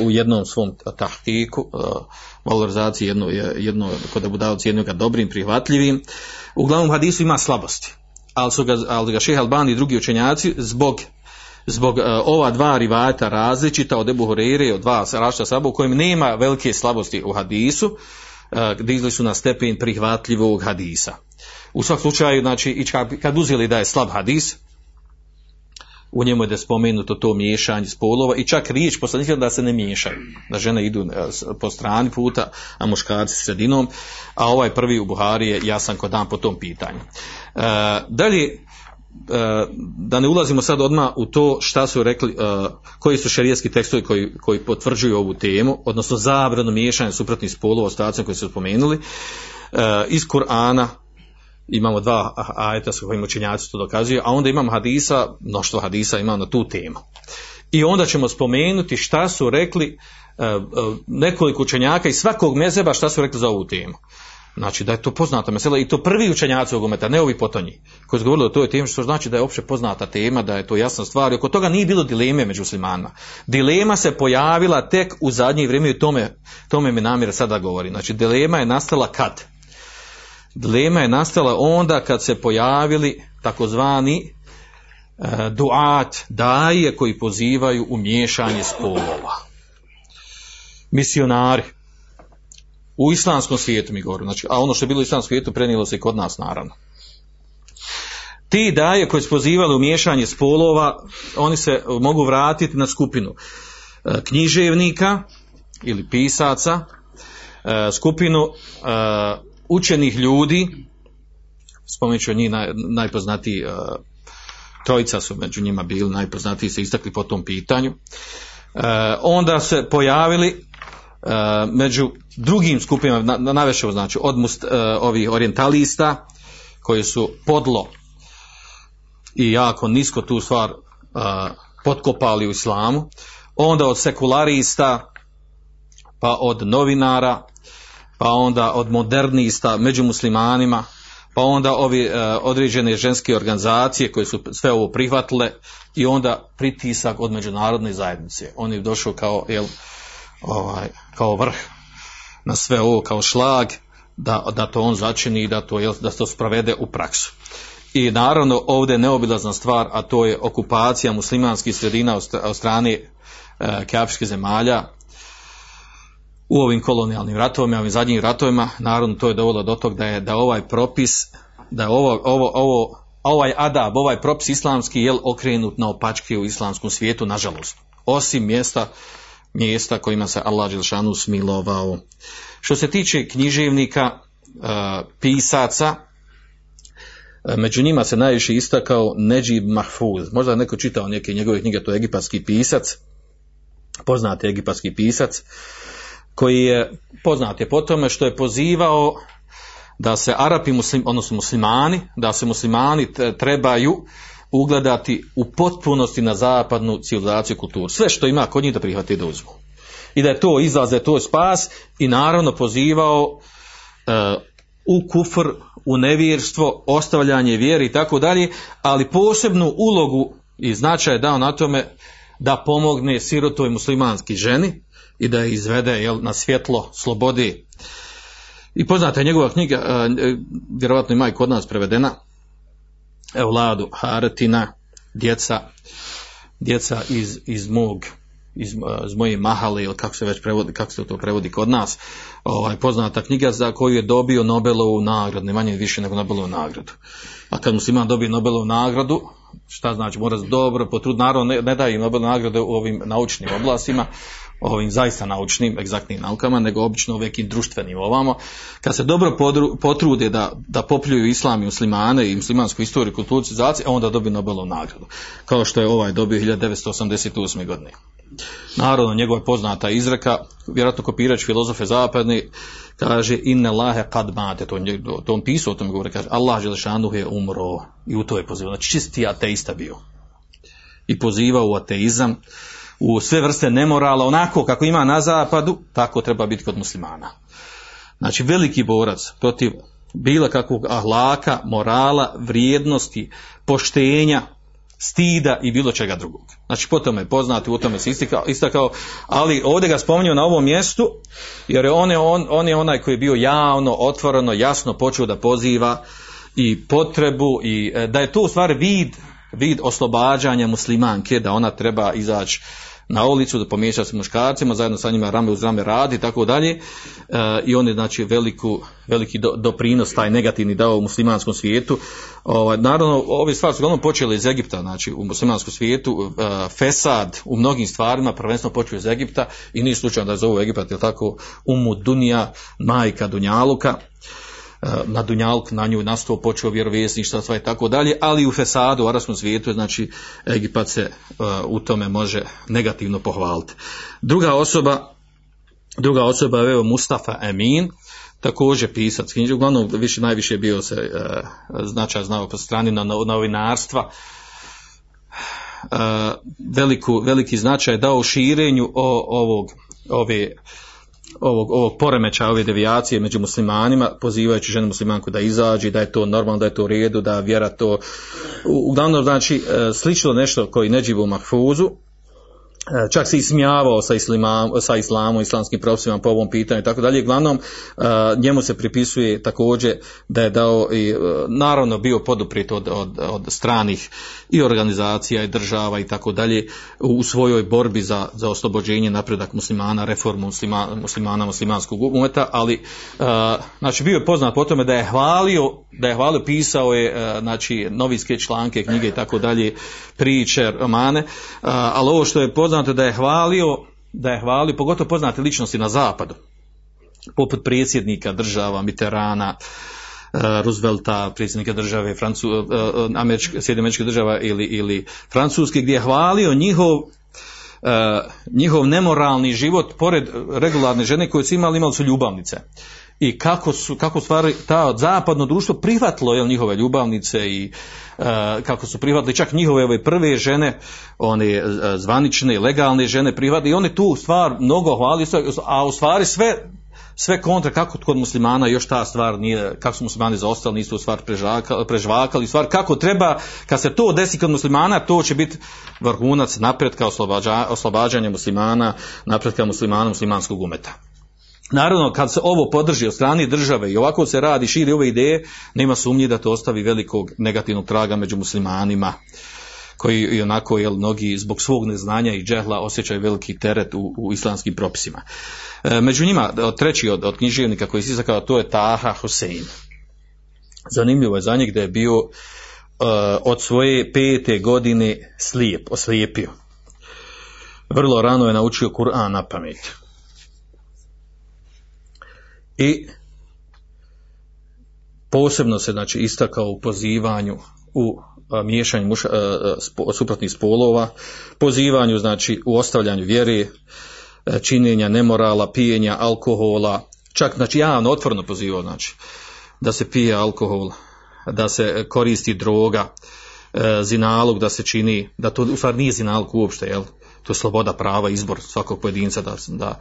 S1: u, jednom svom tahkiku, e, valorizaciji jedno, jedno kod Abu Dawud ga dobrim, prihvatljivim. Uglavnom hadisu ima slabosti, ali su ga, ali ga Šejh Albani i drugi učenjaci zbog zbog uh, ova dva rivajata različita od Ebu Horeire, od dva različita saba u kojem nema velike slabosti u hadisu, dizli su na stepen prihvatljivog hadisa. U svakom slučaju, znači, i kad, uzeli da je slab hadis, u njemu je da je spomenuto to miješanje spolova i čak riječ poslanika da se ne miješaju, da žene idu po strani puta, a muškarci sredinom, a ovaj prvi u Buhari je jasan kod dan po tom pitanju. E, dalje, da ne ulazimo sad odmah u to šta su rekli, koji su šerijetski tekstovi koji, koji potvrđuju ovu temu, odnosno zabranu miješanja suprotnih spolova, ostacima koji su spomenuli, iz Kur'ana imamo dva ajeta s kojim učenjaci to dokazuju, a onda imamo hadisa, mnoštvo hadisa imamo na tu temu. I onda ćemo spomenuti šta su rekli nekoliko učenjaka iz svakog mezeba šta su rekli za ovu temu. Znači da je to poznata mesela i to prvi učenjaci umeta, ne ovi potonji, koji su govorili o toj temi, što znači da je opće poznata tema, da je to jasna stvar i oko toga nije bilo dileme među muslimanima. Dilema se pojavila tek u zadnje vrijeme i tome, tome mi namjera sada govori. Znači dilema je nastala kad? Dilema je nastala onda kad se pojavili takozvani e, duat, daje koji pozivaju u miješanje spolova. Misionari u islamskom svijetu mi govorim, znači, a ono što je bilo u islamskom svijetu prenijelo se i kod nas naravno. Ti daje koji su pozivali u miješanje spolova, oni se mogu vratiti na skupinu e, književnika ili pisaca, e, skupinu e, učenih ljudi, spomenut ću njih naj, najpoznatiji, trojica su među njima bili najpoznatiji, se istakli po tom pitanju. Onda se pojavili među drugim skupinama, na, znači od must, uh, ovih orientalista koji su podlo i jako nisko tu stvar uh, potkopali u islamu, onda od sekularista, pa od novinara, pa onda od modernista među muslimanima, pa onda ovi uh, određene ženske organizacije koje su sve ovo prihvatile i onda pritisak od međunarodne zajednice. On je došao kao, jel, ovaj, kao vrh na sve ovo kao šlag da, da to on začini i da to, da to sprovede u praksu. I naravno ovdje je neobilazna stvar, a to je okupacija muslimanskih sredina od strane e, zemalja u ovim kolonijalnim ratovima, ovim zadnjim ratovima, naravno to je dovoljno do tog da je da ovaj propis, da je ovo, ovo, ovo, ovaj adab, ovaj propis islamski je okrenut na opačke u islamskom svijetu, nažalost. Osim mjesta mjesta kojima se Allah Đelšanu smilovao. Što se tiče književnika, e, pisaca, e, među njima se najviše istakao Neđib Mahfuz. Možda je neko čitao neke njegove knjige, to je egipatski pisac, poznati egipatski pisac, koji je poznat je po tome što je pozivao da se Arapi, muslim, odnosno muslimani, da se muslimani trebaju ugledati u potpunosti na zapadnu civilizaciju kulturu. Sve što ima kod njih da prihvati da uzmu. I da je to izlaz, da je to spas i naravno pozivao uh, u kufr, u nevjerstvo, ostavljanje vjeri i tako dalje, ali posebnu ulogu i značaj dao na tome da pomogne sirotoj muslimanski ženi i da je izvede jel, na svjetlo slobode. I poznata je njegova knjiga, uh, vjerovatno ima i kod nas prevedena, evladu Haratina, djeca, djeca iz, iz mog iz, iz moje mahale ili kako se već prevodi, kako se to prevodi kod nas, ovaj, poznata knjiga za koju je dobio Nobelovu nagradu, ne manje više nego Nobelovu nagradu. A kad musliman dobije Nobelovu nagradu, šta znači, mora dobro potrud, naravno ne, ne daje im Nobelovu nagradu u ovim naučnim oblastima, ovim zaista naučnim, egzaktnim naukama, nego obično u nekim društvenim ovamo. Kad se dobro podru, potrude da, da popljuju islam i muslimane i muslimansku istoriju kulturu civilizacije, onda dobije Nobelovu nagradu. Kao što je ovaj dobio 1988. godine. Naravno, njegova je poznata izreka, vjerojatno kopirač filozofe zapadni, kaže inne lahe kad mate, to, to on pisao o tome govore, kaže Allah Želešanu je umro i u to je pozivao, znači čisti ateista bio. I pozivao u ateizam, u sve vrste nemorala, onako kako ima na zapadu, tako treba biti kod muslimana. znači veliki borac protiv bilo kakvog ahlaka, morala, vrijednosti, poštenja, stida i bilo čega drugog. Znači po tome je poznati, u tome se istakao, istakao ali ovdje ga spominju na ovom mjestu, jer je on, je on, on je onaj koji je bio javno, otvoreno, jasno počeo da poziva i potrebu i e, da je to u stvari vid, vid oslobađanja muslimanke, da ona treba izaći na ulicu da pomiješa se muškarcima, zajedno sa njima rame uz rame radi i tako dalje. E, I on je znači veliku, veliki do, doprinos taj negativni dao u muslimanskom svijetu. Ovaj, naravno, ove stvari su uglavnom počele iz Egipta, znači u muslimanskom svijetu, e, Fesad u mnogim stvarima prvenstveno počeo iz Egipta i nije slučajno da je zovu Egipat, je tako, Umu Dunija, majka Dunjaluka, na Dunjalk, na nju nastao počeo vjerovjesništvo, sve i tako dalje, ali u Fesadu, u arabskom svijetu, znači Egipat se uh, u tome može negativno pohvaliti. Druga osoba, druga osoba je Mustafa Emin, također pisac uglavnom više, najviše bio se uh, značaj znao po strani na novinarstva, veliku, veliki značaj dao širenju o, ovog, ove ovog, ovog poremeća, ove devijacije među muslimanima, pozivajući ženu muslimanku da izađe, da je to normalno, da je to u redu, da vjera to, uglavnom znači e, slično nešto koji neđivu u mahfuzu, čak se ismijavao sa, islamom, sa islamom, islamskim profesorima po ovom pitanju i tako dalje. Glavnom, e, njemu se pripisuje također da je dao i e, naravno bio poduprit od, od, od stranih i organizacija i država i tako dalje u svojoj borbi za, za oslobođenje napredak muslimana, reformu muslima, muslimana, muslimanskog umeta, ali znači bio je poznat po tome da je hvalio, da je hvalio, pisao je znači novinske članke, knjige i tako dalje, priče, romane, ali ovo što je poznato da je hvalio, da je hvalio, pogotovo poznate ličnosti na zapadu, poput predsjednika država, Mitterana, Roosevelta, predsjednika države Francu, Američke, američke država ili, ili Francuske, gdje je hvalio njihov njihov nemoralni život pored regularne žene koje su imali, imali su ljubavnice i kako su, kako stvari ta zapadno društvo prihvatilo jel, njihove ljubavnice i uh, kako su prihvatili čak njihove ove prve žene, one uh, zvanične, legalne žene prihvatili i one tu stvar mnogo hvali, a u stvari sve sve kontra kako kod muslimana još ta stvar nije, kako su muslimani zaostali, nisu stvar prežvakali, prežvakali, stvar kako treba, kad se to desi kod muslimana, to će biti vrhunac napretka oslobađa, oslobađanja muslimana, napretka muslimana, muslimanskog umeta. Naravno, kad se ovo podrži od strane države i ovako se radi, širi ove ideje, nema sumnje da to ostavi velikog negativnog traga među muslimanima koji i onako jel, mnogi zbog svog neznanja i džehla osjećaju veliki teret u, u islamskim propisima. E, među njima, treći od, od književnika koji se izakao, to je Taha Hosein. Zanimljivo je za njeg da je bio uh, od svoje pete godine slijep, oslijepio. Vrlo rano je naučio Kur'an na pamet i posebno se znači istakao u pozivanju u miješanju muša, spo, suprotnih spolova, pozivanju znači u ostavljanju vjere, a, činjenja nemorala, pijenja alkohola, čak znači javno otvoreno pozivao znači da se pije alkohol, da se koristi droga, zinalog da se čini, da to u stvari nije zinalog uopšte, jel? to je sloboda prava, izbor svakog pojedinca da, da,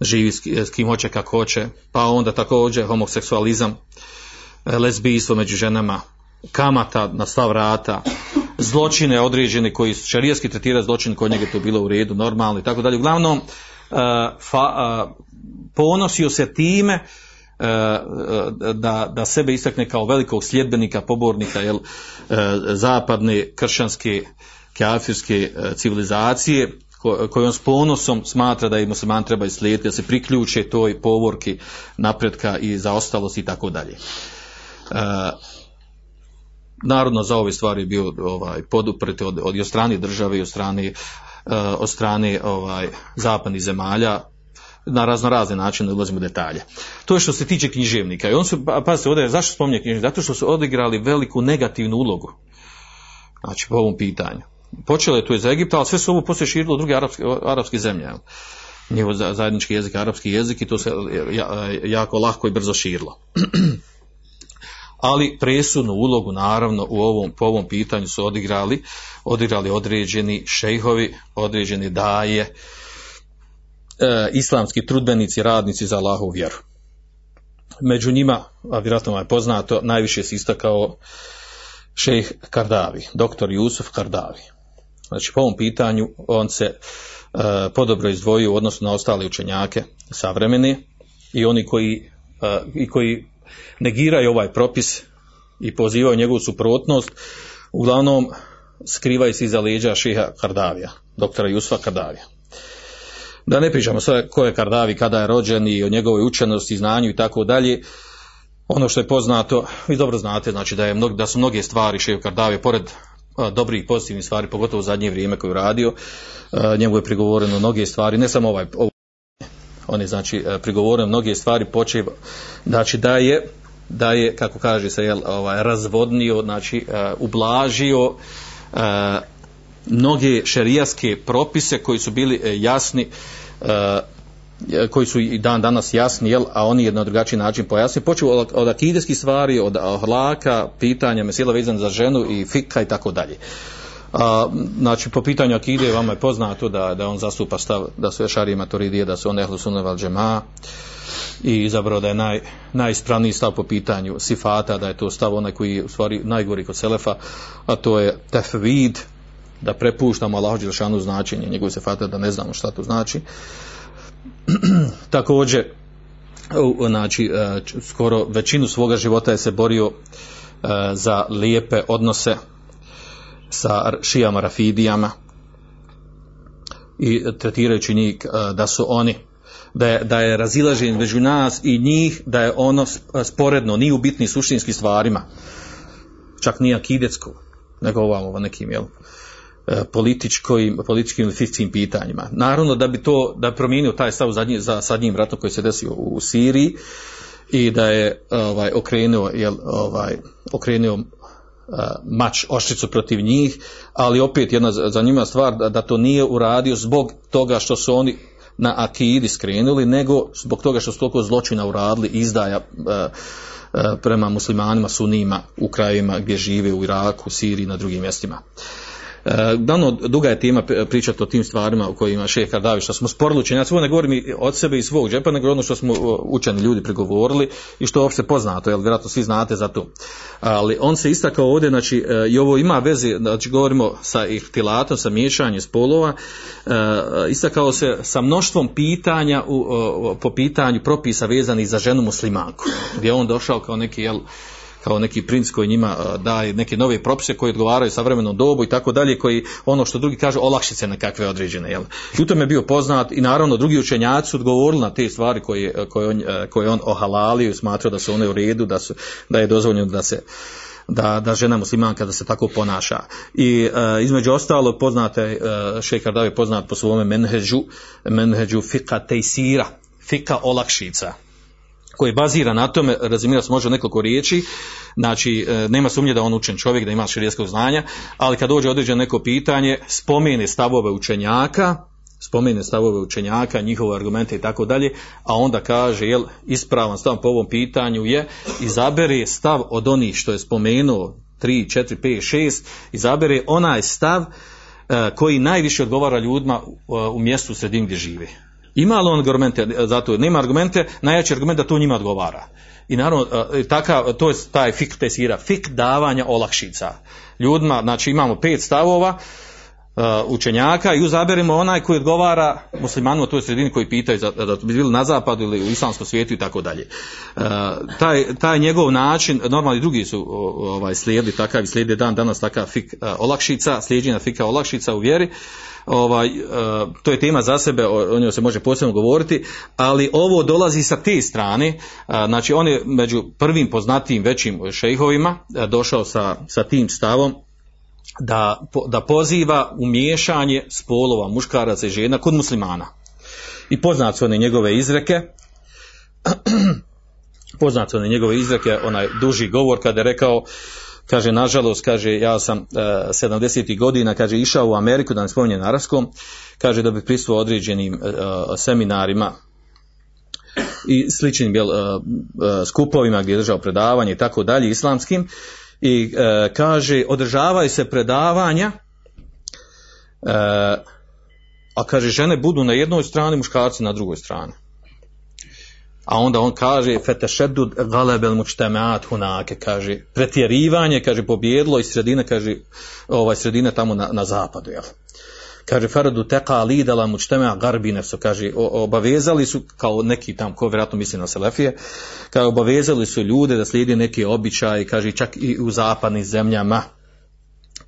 S1: živi s kim hoće kako hoće, pa onda također homoseksualizam, e, lesbijstvo među ženama, kamata na stav rata, zločine određene koji su šarijaski tretirati zločin kod njega to bilo u redu, normalno i tako dalje. Uglavnom, uh, fa, uh, ponosio se time da, da sebe istakne kao velikog sljedbenika, pobornika jel, zapadne kršćanske kafirske civilizacije koji on s ponosom smatra da i musliman treba islijediti, da se priključe toj povorki napretka i zaostalosti i tako dalje. E, narodno za ove stvari bio ovaj, podupret od, od, od strane države i od strane, uh, od strane ovaj, zapadnih zemalja, na razno razne načine ulazimo u detalje. To je što se tiče književnika. I on su, pa, pa se ovdje, zašto spominje književnika? Zato što su odigrali veliku negativnu ulogu. Znači, po ovom pitanju počelo je to iz Egipta, ali sve su ovo poslije širilo u druge arapske, arapske zemlje. Njihov zajednički jezik, arapski jezik i to se jako lahko i brzo širilo. (clears throat) ali presudnu ulogu naravno u ovom, po ovom pitanju su odigrali, odigrali određeni šejhovi, određeni daje, e, islamski trudbenici, radnici za Allahu vjeru. među njima, a vjerojatno vam je poznato, najviše se istakao šejh Kardavi, doktor Jusuf Kardavi. Znači, po ovom pitanju on se uh, podobro izdvojio u odnosu na ostale učenjake savremene i oni koji, uh, i koji negiraju ovaj propis i pozivaju njegovu suprotnost, uglavnom skrivaju se iza leđa šeha Kardavija, doktora Jusufa Kardavija. Da ne pričamo sve ko je Kardavi, kada je rođen i o njegovoj učenosti, znanju i tako dalje. Ono što je poznato, vi dobro znate, znači da, je da su mnoge stvari šeha Kardavi, pored dobrih pozitivnih stvari, pogotovo u zadnje vrijeme koje je radio, njemu je prigovoreno mnoge stvari, ne samo ovaj, ovaj on je znači prigovoreno mnoge stvari počeo znači da je da je kako kaže se jel, ovaj razvodnio znači uh, ublažio uh, mnoge šerijaske propise koji su bili jasni koji su i dan danas jasni, jel, a oni je na drugačiji način pojasni. Počeo od, od stvari, od hlaka, pitanja, mesela vezan za ženu i fika i tako dalje. A, znači, po pitanju akide, vama je poznato da, da on zastupa stav, da su ješari maturidije, da su on ehlu suneval džema i izabrao da je naj, najispravniji stav po pitanju sifata, da je to stav onaj koji je u stvari najgori kod selefa, a to je tefvid, da prepuštamo Allahu Đelšanu značenje njegove sifata, da ne znamo šta to znači. (clears throat) Također, znači, skoro većinu svoga života je se borio za lijepe odnose sa šijama rafidijama i tretirajući njih da su oni da je, da je razilažen među nas i njih da je ono sporedno nije u bitnim suštinskim stvarima. Čak nije akidetsko nego ovamo nekim jel, političkim, političkim ili fikskim pitanjima. Naravno da bi to, da bi promijenio taj stav zadnji, za sadnjim ratom koji se desio u Siriji i da je ovaj okrenuo jel, ovaj okrenuo mač oštricu protiv njih, ali opet jedna zanimljiva stvar da, da to nije uradio zbog toga što su oni na akidi skrenuli, nego zbog toga što su toliko zločina uradili izdaja e, e, prema muslimanima, sunima u krajevima gdje žive u Iraku, Siriji i na drugim mjestima. E, dano, duga je tema pričati o tim stvarima u kojima šeha Kardavi, što smo sporili učenjaci, ovo ne govorim i od sebe i svog džepa, nego ono što smo učeni ljudi pregovorili i što je uopšte poznato, jer vjerojatno svi znate za to. Ali on se istakao ovdje, znači, e, i ovo ima veze, znači govorimo sa ihtilatom, sa miješanjem spolova, e, istakao se sa mnoštvom pitanja u, po pitanju propisa vezanih za ženu muslimanku, gdje je on došao kao neki, jel, kao neki princ koji njima daje neke nove propise koji odgovaraju savremenom dobu i tako dalje, koji ono što drugi kaže olakšice nekakve određene. Jel? I u tome je bio poznat i naravno drugi učenjaci su odgovorili na te stvari koje, koje, on, koje on ohalalio i smatrao da su one u redu, da, su, da je dozvoljeno da se da, da žena muslimanka da se tako ponaša. I e, između ostalo poznate, e, šejh Ardavi poznat po svome menheđu, menheđu fika tejsira, fika olakšica koji bazira na tome, razumira se može nekoliko riječi, znači nema sumnje da on učen čovjek, da ima širijesko znanja, ali kad dođe određeno neko pitanje, spomene stavove učenjaka, spomene stavove učenjaka, njihove argumente i tako dalje, a onda kaže, jel, ispravan stav po ovom pitanju je, izabere stav od onih što je spomenuo, 3, 4, 5, 6, izabere onaj stav koji najviše odgovara ljudima u mjestu u sredini gdje žive. Ima li on argumente, zato nema argumente, najjači argument da to njima odgovara. I naravno, takav, to je taj fik tesira, fik davanja olakšica. Ljudima, znači imamo pet stavova, učenjaka i uzaberimo onaj koji odgovara muslimanima u toj sredini koji pitaju za, da bi bili na zapadu ili u islamskom svijetu i tako dalje. Taj, taj njegov način, normalni drugi su ovaj, slijedi takav i slijedi dan danas takav fik olakšica, slijedjenja fika olakšica u vjeri, ovaj, uh, to je tema za sebe, o, njoj se može posebno govoriti, ali ovo dolazi sa te strane, uh, znači on je među prvim poznatijim većim šejhovima uh, došao sa, sa tim stavom da, da poziva umiješanje spolova muškaraca i žena kod muslimana. I poznat su one njegove izreke, (clears throat) poznat su one njegove izreke, onaj duži govor kada je rekao kaže nažalost kaže ja sam uh, 70. godina kaže išao u Ameriku da ne spominjem na kaže da bi prisuo određenim uh, seminarima i sličnim jel, uh, uh, skupovima gdje je držao predavanje i tako dalje islamskim i uh, kaže održavaju se predavanja uh, a kaže žene budu na jednoj strani muškarci na drugoj strani a onda on kaže fetešedud galebel mučtemat hunake, kaže pretjerivanje, kaže pobjedlo iz sredine, kaže ovaj sredine tamo na, na zapadu, jel? Kaže Faradu teka lidala mučtema garbine su, kaže obavezali su kao neki tam ko vjerojatno misli na Selefije, kaže obavezali su ljude da slijede neki običaj, kaže čak i u zapadnim zemljama,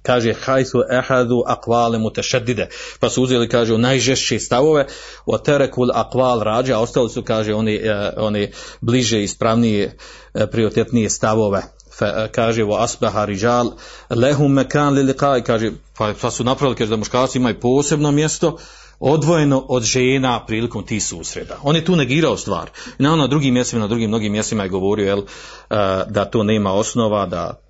S1: kaže hajsu ehadu akvale mutešedide, pa su uzeli, kaže, najžešće stavove, o terekul akval rađa, a ostali su, kaže, oni, eh, oni bliže, ispravnije, eh, prioritetnije stavove. Eh, kaže, vo asbaha riđal, lehum mekan li kaže, pa, su napravili, kaže, da muškarci imaju posebno mjesto, odvojeno od žena prilikom tih susreda. On je tu negirao stvar. Na, na drugim mjestima, na drugim mnogim mjestima je govorio jel, eh, da to nema osnova, da,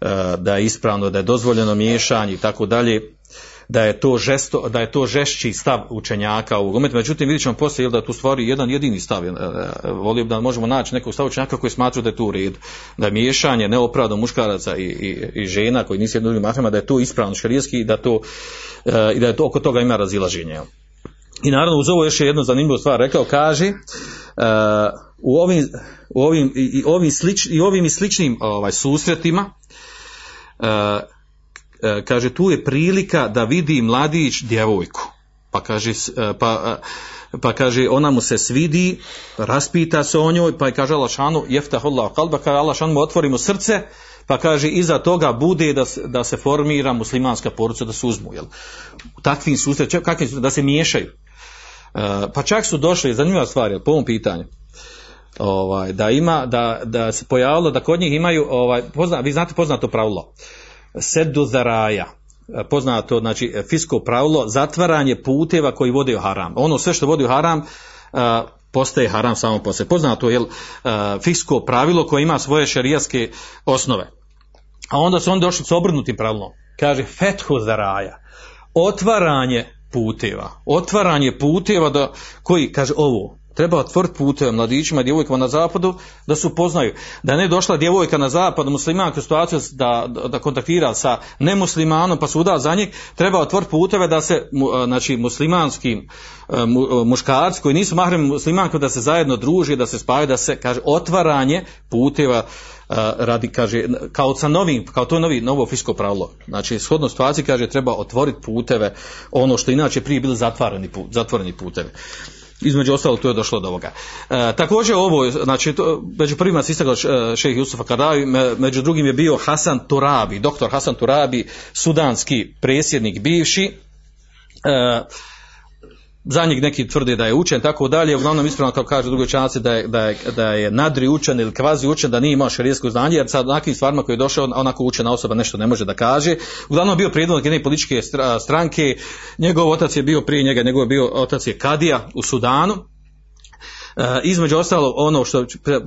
S1: eh, da je ispravno, da je dozvoljeno miješanje i tako dalje da je to žesto, da je to žešći stav učenjaka ovog umeta. Međutim, vidjet ćemo poslije da tu stvari jedan jedini stav. jel, eh, Volio bi da možemo naći nekog stav učenjaka koji smatraju da je to u redu. Da je miješanje neopravdo muškaraca i, i, i žena koji nisu jedno drugim mahrama, da je to ispravno šarijetski i da to eh, i da je to oko toga ima razilaženje. I naravno uz ovo još je jednu zanimljivu stvar rekao, kaže u ovim, u ovim, i, ovim, slič, i ovim i sličnim ovaj, susretima kaže tu je prilika da vidi mladić djevojku. Pa kaže, uh, pa, uh, pa kaže ona mu se svidi raspita se o njoj pa je kaže Allah šanu jeftahullahu kalba kaže Allah šanu mu otvori mu srce pa kaže iza toga bude da, da se formira muslimanska porodica da se uzmu jel? u takvim susretima kakvim da se miješaju. Pa čak su došli, zanimljiva stvar je po ovom pitanju, ovaj, da ima, da, da se pojavilo da kod njih imaju, ovaj, pozna, vi znate poznato pravilo, sedu zaraja, eh, poznato, znači, fisko pravilo, zatvaranje puteva koji vode u haram. Ono sve što vodi u haram, uh, postaje haram samo po sebi. Poznato je uh, fisko pravilo koje ima svoje šerijaske osnove. A onda su oni došli s obrnutim pravilom. Kaže, fethu zaraja, otvaranje puteva, otvaranje puteva da, koji, kaže ovo, treba otvoriti puteve mladićima i djevojkama na zapadu da se upoznaju. Da ne došla djevojka na zapadu muslimanka u situaciju da, da, kontaktira sa nemuslimanom pa se uda za njeg, treba otvoriti puteve da se a, znači, muslimanskim a, mu, a, muškarci koji nisu mahrem muslimankom da se zajedno druži, da se spajaju, da se kaže otvaranje puteva radi, kaže, kao sa novim, kao to je novi, novo fisko pravilo. Znači, shodno situaciji, kaže, treba otvoriti puteve, ono što inače prije bili zatvoreni, put, zatvoreni putevi. Između ostalog, to je došlo do ovoga. E, također ovo, znači, to, među prvima se istakao šejh Jusufa Kadavi, me, među drugim je bio Hasan Turabi, doktor Hasan Turabi, sudanski presjednik bivši, e, za njeg neki tvrde da je učen, tako dalje, uglavnom ispravno kao kaže drugi učenjaci da je, da, je, da je nadri učen ili kvazi učen, da nije imao šarijesko znanje, jer sad onakvim stvarima koji je došao, onako učena osoba nešto ne može da kaže. Uglavnom bio prijedlog jedne političke stra- stranke, njegov otac je bio prije njega, njegov je bio otac je Kadija u Sudanu, E, između ostalo ono što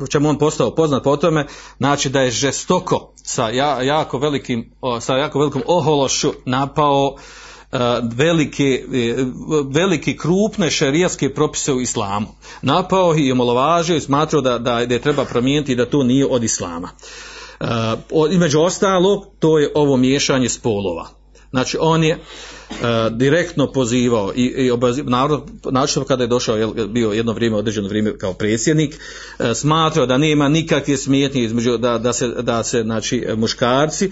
S1: čemu on postao poznat po tome, znači da je žestoko sa ja, jako velikim sa jako velikom ohološću napao velike, e, velike krupne šerijatske propise u islamu. Napao ih i omalovažio i smatrao da, da, da je treba promijeniti i da to nije od islama. E, o- između ostalog, to je ovo miješanje spolova. Znači on je direktno pozivao i, i naročito kada je došao, jel, bio jedno vrijeme, određeno vrijeme kao predsjednik, smatrao da nema nikakve smetnje između da, da se, da se znači, muškarci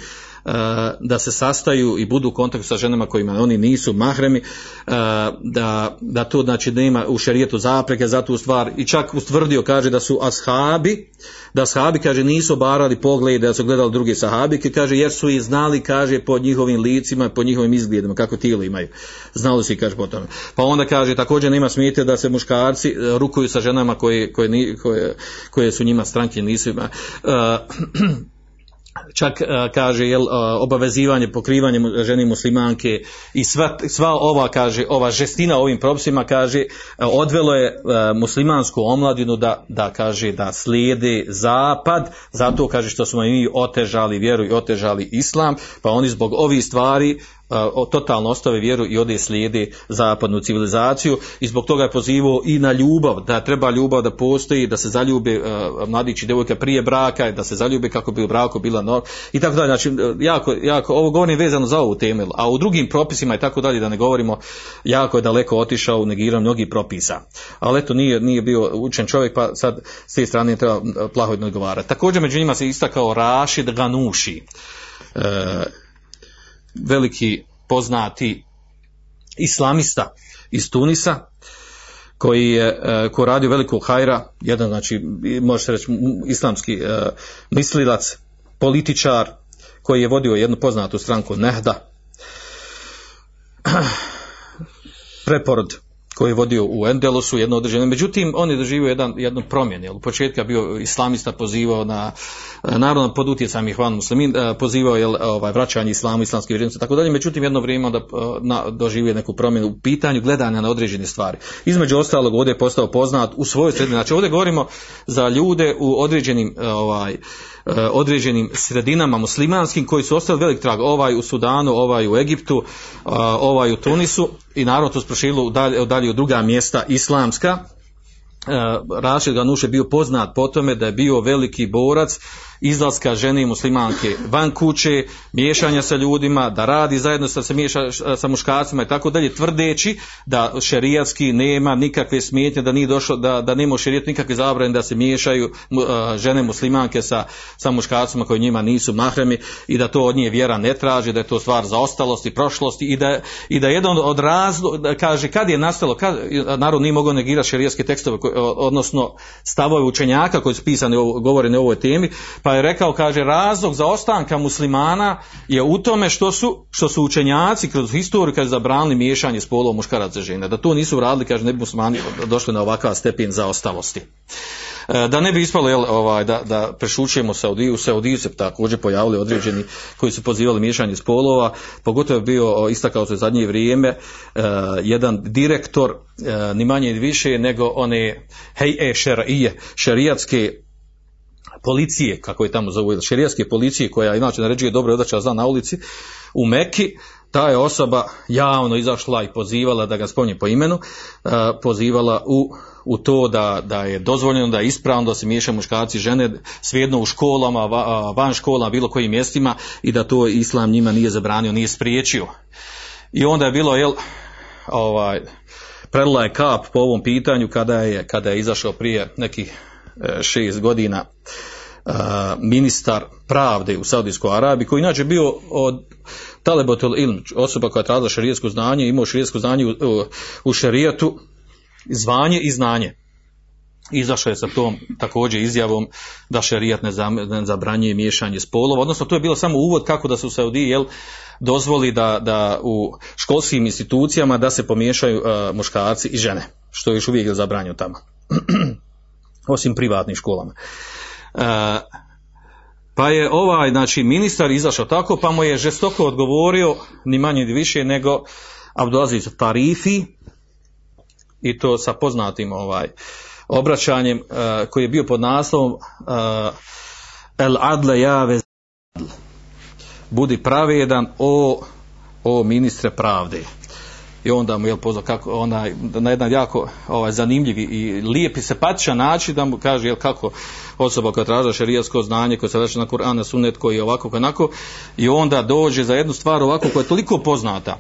S1: da se sastaju i budu u kontaktu sa ženama kojima oni nisu mahremi, uh, da, da to znači nema u šerijetu zapreke za tu stvar i čak ustvrdio kaže da su ashabi, da ashabi kaže nisu obarali pogled da su gledali druge sahabike, kaže jer su i znali kaže po njihovim licima, po njihovim izgledima kako tijelo imaju. Znali su i kaže po tome. Pa onda kaže također nema smijete da se muškarci e, rukuju sa ženama koje, koje, koje, koje su njima stranke nisu ima. Čak uh, kaže jel, uh, obavezivanje, pokrivanje ženi muslimanke i sva, sva ova kaže ova žestina ovim propisima kaže uh, odvelo je muslimansku omladinu da, da kaže da slijede zapad. Zato kaže što smo i mi otežali vjeru i otežali islam pa oni zbog ovih stvari totalno ostave vjeru i ode slijede zapadnu civilizaciju i zbog toga je pozivao i na ljubav, da treba ljubav da postoji, da se zaljube uh, mladić i prije braka, da se zaljube kako bi u braku bila nor i tako dalje. Znači, jako, jako, ovo govorim vezano za ovu temu, a u drugim propisima i tako dalje, da ne govorimo, jako je daleko otišao u negiranju mnogih propisa. Ali eto, nije, nije bio učen čovjek, pa sad s te strane treba plaho odgovarati. Također među njima se istakao Rašid Ganuši. Uh, veliki poznati islamista iz Tunisa koji je e, ko radio velikog hajra, jedan znači može se reći islamski e, mislilac, političar koji je vodio jednu poznatu stranku Nehda. (clears throat) Preporod koji je vodio u Endelosu jedno određeno. Međutim, on je doživio jedan, jednu promjenu. U početka bio islamista pozivao na naravno pod utjecajem Ihvan Muslimin e, pozivao je ovaj, vraćanje islamu, islamske vrijednosti tako dalje. Međutim, jedno vrijeme onda e, na, doživio neku promjenu u pitanju gledanja na određene stvari. Između ostalog ovdje je postao poznat u svojoj sredini. Znači ovdje govorimo za ljude u određenim e, ovaj, određenim sredinama muslimanskim koji su ostali velik trag, ovaj u Sudanu, ovaj u Egiptu, ovaj u Tunisu i naravno to sprošilo dalje, dalje u druga mjesta islamska. Rašid Ganuš je bio poznat po tome da je bio veliki borac izlaska žene i muslimanke van kuće, miješanja sa ljudima, da radi zajedno sa se miješa sa muškarcima i tako dalje, tvrdeći da šerijatski nema nikakve smetnje, da nije došlo, da, da nema šerijat nikakve zabrane da se miješaju žene muslimanke sa, sa muškarcima koji njima nisu mahremi i da to od nje vjera ne traži, da je to stvar za ostalosti, prošlosti i da, i da jedan od razloga, kaže kad je nastalo, kad, narod nije mogao negirati šerijatske tekstove, odnosno stavove učenjaka koji su pisani, govore na ovoj temi, pa je rekao, kaže, razlog za ostanka muslimana je u tome što su, što su učenjaci kroz historiju kaže zabranili miješanje spolova muškaraca žena. Da to nisu radili, kaže, ne bi muslimani došli na ovakav stepen zaostalosti. E, da ne bi ispalo jel, ovaj, da, da prešućujemo Saudiju, Saudiju se također pojavili određeni koji su pozivali miješanje spolova, pogotovo je bio istakao se zadnje vrijeme uh, jedan direktor, uh, ni manje ni više nego one hej e šerije, šerijatske policije, kako je tamo zovu, šerijatske policije, koja inače naređuje dobro odača zna na ulici, u Meki, ta je osoba javno izašla i pozivala da ga spominje po imenu, uh, pozivala u, u to da, da je dozvoljeno, da je ispravno da se miješa muškarci i žene svijedno u školama, va, van školama, bilo kojim mjestima i da to islam njima nije zabranio, nije spriječio. I onda je bilo, jel, ovaj, predla je kap po ovom pitanju kada je, kada je izašao prije nekih šest godina ministar pravde u Saudijskoj Arabiji, koji inače bio od Talebotul Ilm, osoba koja je tražila šarijetsko znanje, imao šarijetsko znanje u, u, u šarijatu, zvanje i znanje. Izašao je sa tom također izjavom da za, ne zabranjuje miješanje spolova, odnosno to je bilo samo uvod kako da se u Saudiji jel, dozvoli da, da u školskim institucijama da se pomiješaju uh, muškarci i žene, što je još uvijek zabranjeno tamo. (clears throat) osim privatnim školama. Uh, pa je ovaj znači ministar izašao tako pa mu je žestoko odgovorio ni manje ni više nego Abdulaziz Tarifi i to sa poznatim ovaj obraćanjem uh, koji je bio pod naslovom uh, El Adle Jave budi pravedan o, o ministre pravde i onda mu je pozvao kako onaj na jedan jako ovaj zanimljiv i lijepi simpatičan način da mu kaže jel kako osoba koja traži šerijatsko znanje koja se vraća na Kur'an na Sunnet koji je ovako onako i onda dođe za jednu stvar ovako koja je toliko poznata.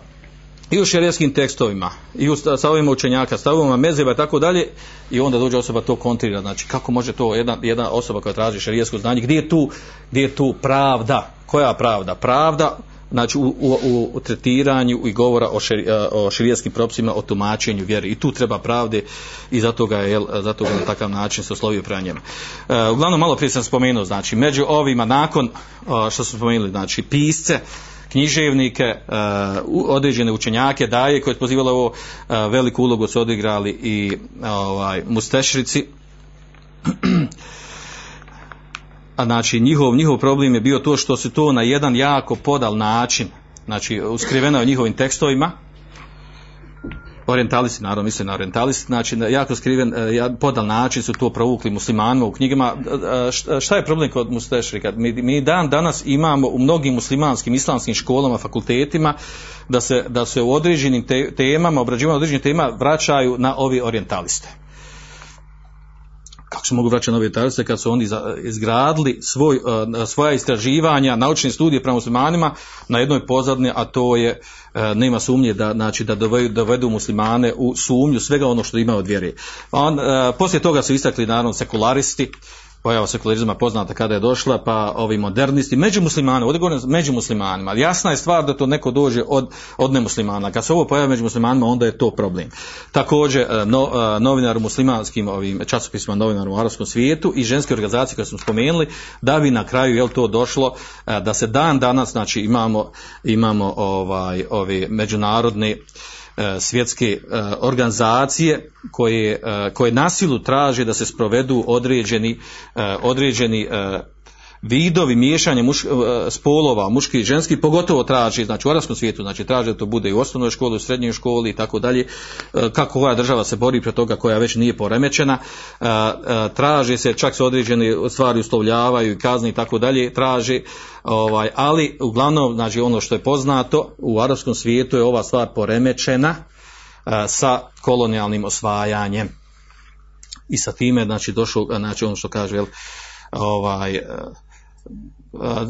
S1: I u šerijatskim tekstovima i u stavovima učenjaka, stavovima mezeva i tako dalje i onda dođe osoba to kontrira. Znači kako može to jedna, jedna osoba koja traži šerijatsko znanje gdje je tu, gdje je tu pravda? Koja pravda? pravda znači u, u, u tretiranju i govora o, šeri, o širijatskim propisima, o tumačenju vjere. I tu treba pravde i zato ga je, zato ga na takav način se oslovio prema njemu. E, uglavnom, malo prije sam spomenuo, znači, među ovima, nakon o, što smo spomenuli, znači, pisce, književnike, uh, određene učenjake, daje koje je pozivalo ovo uh, veliku ulogu su odigrali i ovaj, mustešrici (clears throat) a znači njihov, njihov problem je bio to što se to na jedan jako podal način, znači uskriveno je njihovim tekstovima, Orientalisti, naravno misle na orientalisti, znači na jako skriven, e, podal način su to provukli muslimanima u knjigama. E, šta- Šta je problem kod mustešrika? Mi, mi dan danas imamo u mnogim muslimanskim, islamskim školama, fakultetima, da se, da se u određenim te- temama, obrađivanju određenih tema vraćaju na ovi orientaliste kako se mogu vraćati na orientaliste kad su oni izgradili svoj, uh, svoja istraživanja, naučne studije prema muslimanima na jednoj pozadni, a to je uh, nema sumnje da znači da dovedu, dovedu muslimane u sumnju svega ono što ima od vjere. On, uh, poslije toga su istakli naravno sekularisti, pojava sekularizma poznata kada je došla, pa ovi modernisti, među muslimanima, ovdje govorim među muslimanima, jasna je stvar da to neko dođe od, od nemuslimana. Kad se ovo pojavi među muslimanima, onda je to problem. Također, e, no, e, novinar u muslimanskim ovim časopisima, novinar u arapskom svijetu i ženske organizacije koje smo spomenuli, da bi na kraju jel to došlo e, da se dan danas, znači imamo, imamo ovaj, ove međunarodne e, svjetske e, organizacije koje, e, koje nasilu traže da se sprovedu određeni, e, određeni e, vidovi miješanja muš, e, spolova, muški i ženski, pogotovo traži, znači u arapskom svijetu, znači traže da to bude i u osnovnoj školi, u srednjoj školi i tako dalje, e, kako koja država se bori protiv toga koja već nije poremećena, e, traže se, čak se određene stvari uslovljavaju i kazni i tako dalje, traže, ovaj, ali uglavnom, znači ono što je poznato, u arapskom svijetu je ova stvar poremećena sa kolonijalnim osvajanjem. I sa time znači došlo znači ono što kaže jel, ovaj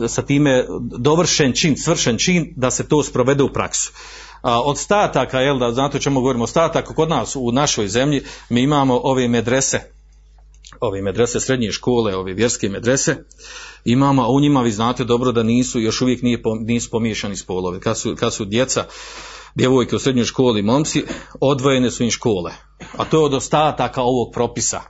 S1: sa time dovršen čin, svršen čin da se to sprovede u praksu. Od stataka, jel da znate o čemu govorimo, stataka kod nas u našoj zemlji mi imamo ove medrese, ove medrese srednje škole, ove vjerske medrese, imamo, a u njima vi znate dobro da nisu, još uvijek nije, nisu pomiješani spolovi. Kad su, kad su djeca, djevojke u srednjoj školi, momci, odvojene su im škole. A to je od ostataka ovog propisa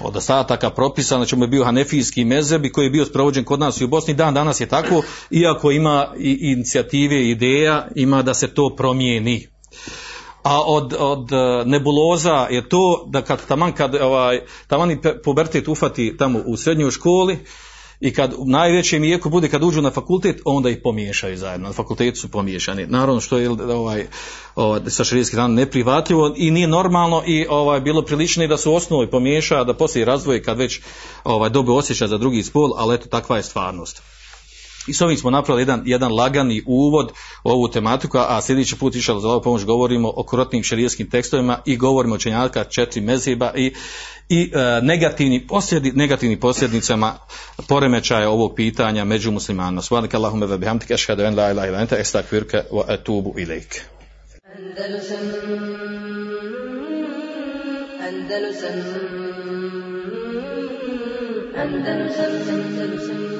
S1: od ostataka propisa, znači mu je bio hanefijski mezeb i koji je bio sprovođen kod nas i u Bosni, dan danas je tako, iako ima i inicijative ideja, ima da se to promijeni. A od, od e, nebuloza je to da kad taman kad ovaj, taman i pubertet ufati tamo u srednjoj školi i kad u najvećem jeku bude kad uđu na fakultet, onda ih pomiješaju zajedno. Na fakultetu su pomiješani. Naravno što je ovaj, ovaj sa širijetske strane neprihvatljivo i nije normalno i ovaj bilo priličnije da se u osnovi pomiješa, da poslije razdvoje kad već ovaj dobe osjećaj za drugi spol, ali eto takva je stvarnost. I s ovim smo napravili jedan, jedan lagani uvod u ovu tematiku, a sljedeći put išao za pomoć govorimo o krotnim šerijskim tekstovima i govorimo o čenjaka četiri mezheba i, i e, negativni posljedi, negativnim posljednicama poremećaja ovog pitanja među muslimanima. Subhanaka Allahumme ve bihamdika ashhadu an la ilaha illa anta astaghfiruka wa atubu ilaik.
S2: Andalusam Andalusam Andalusam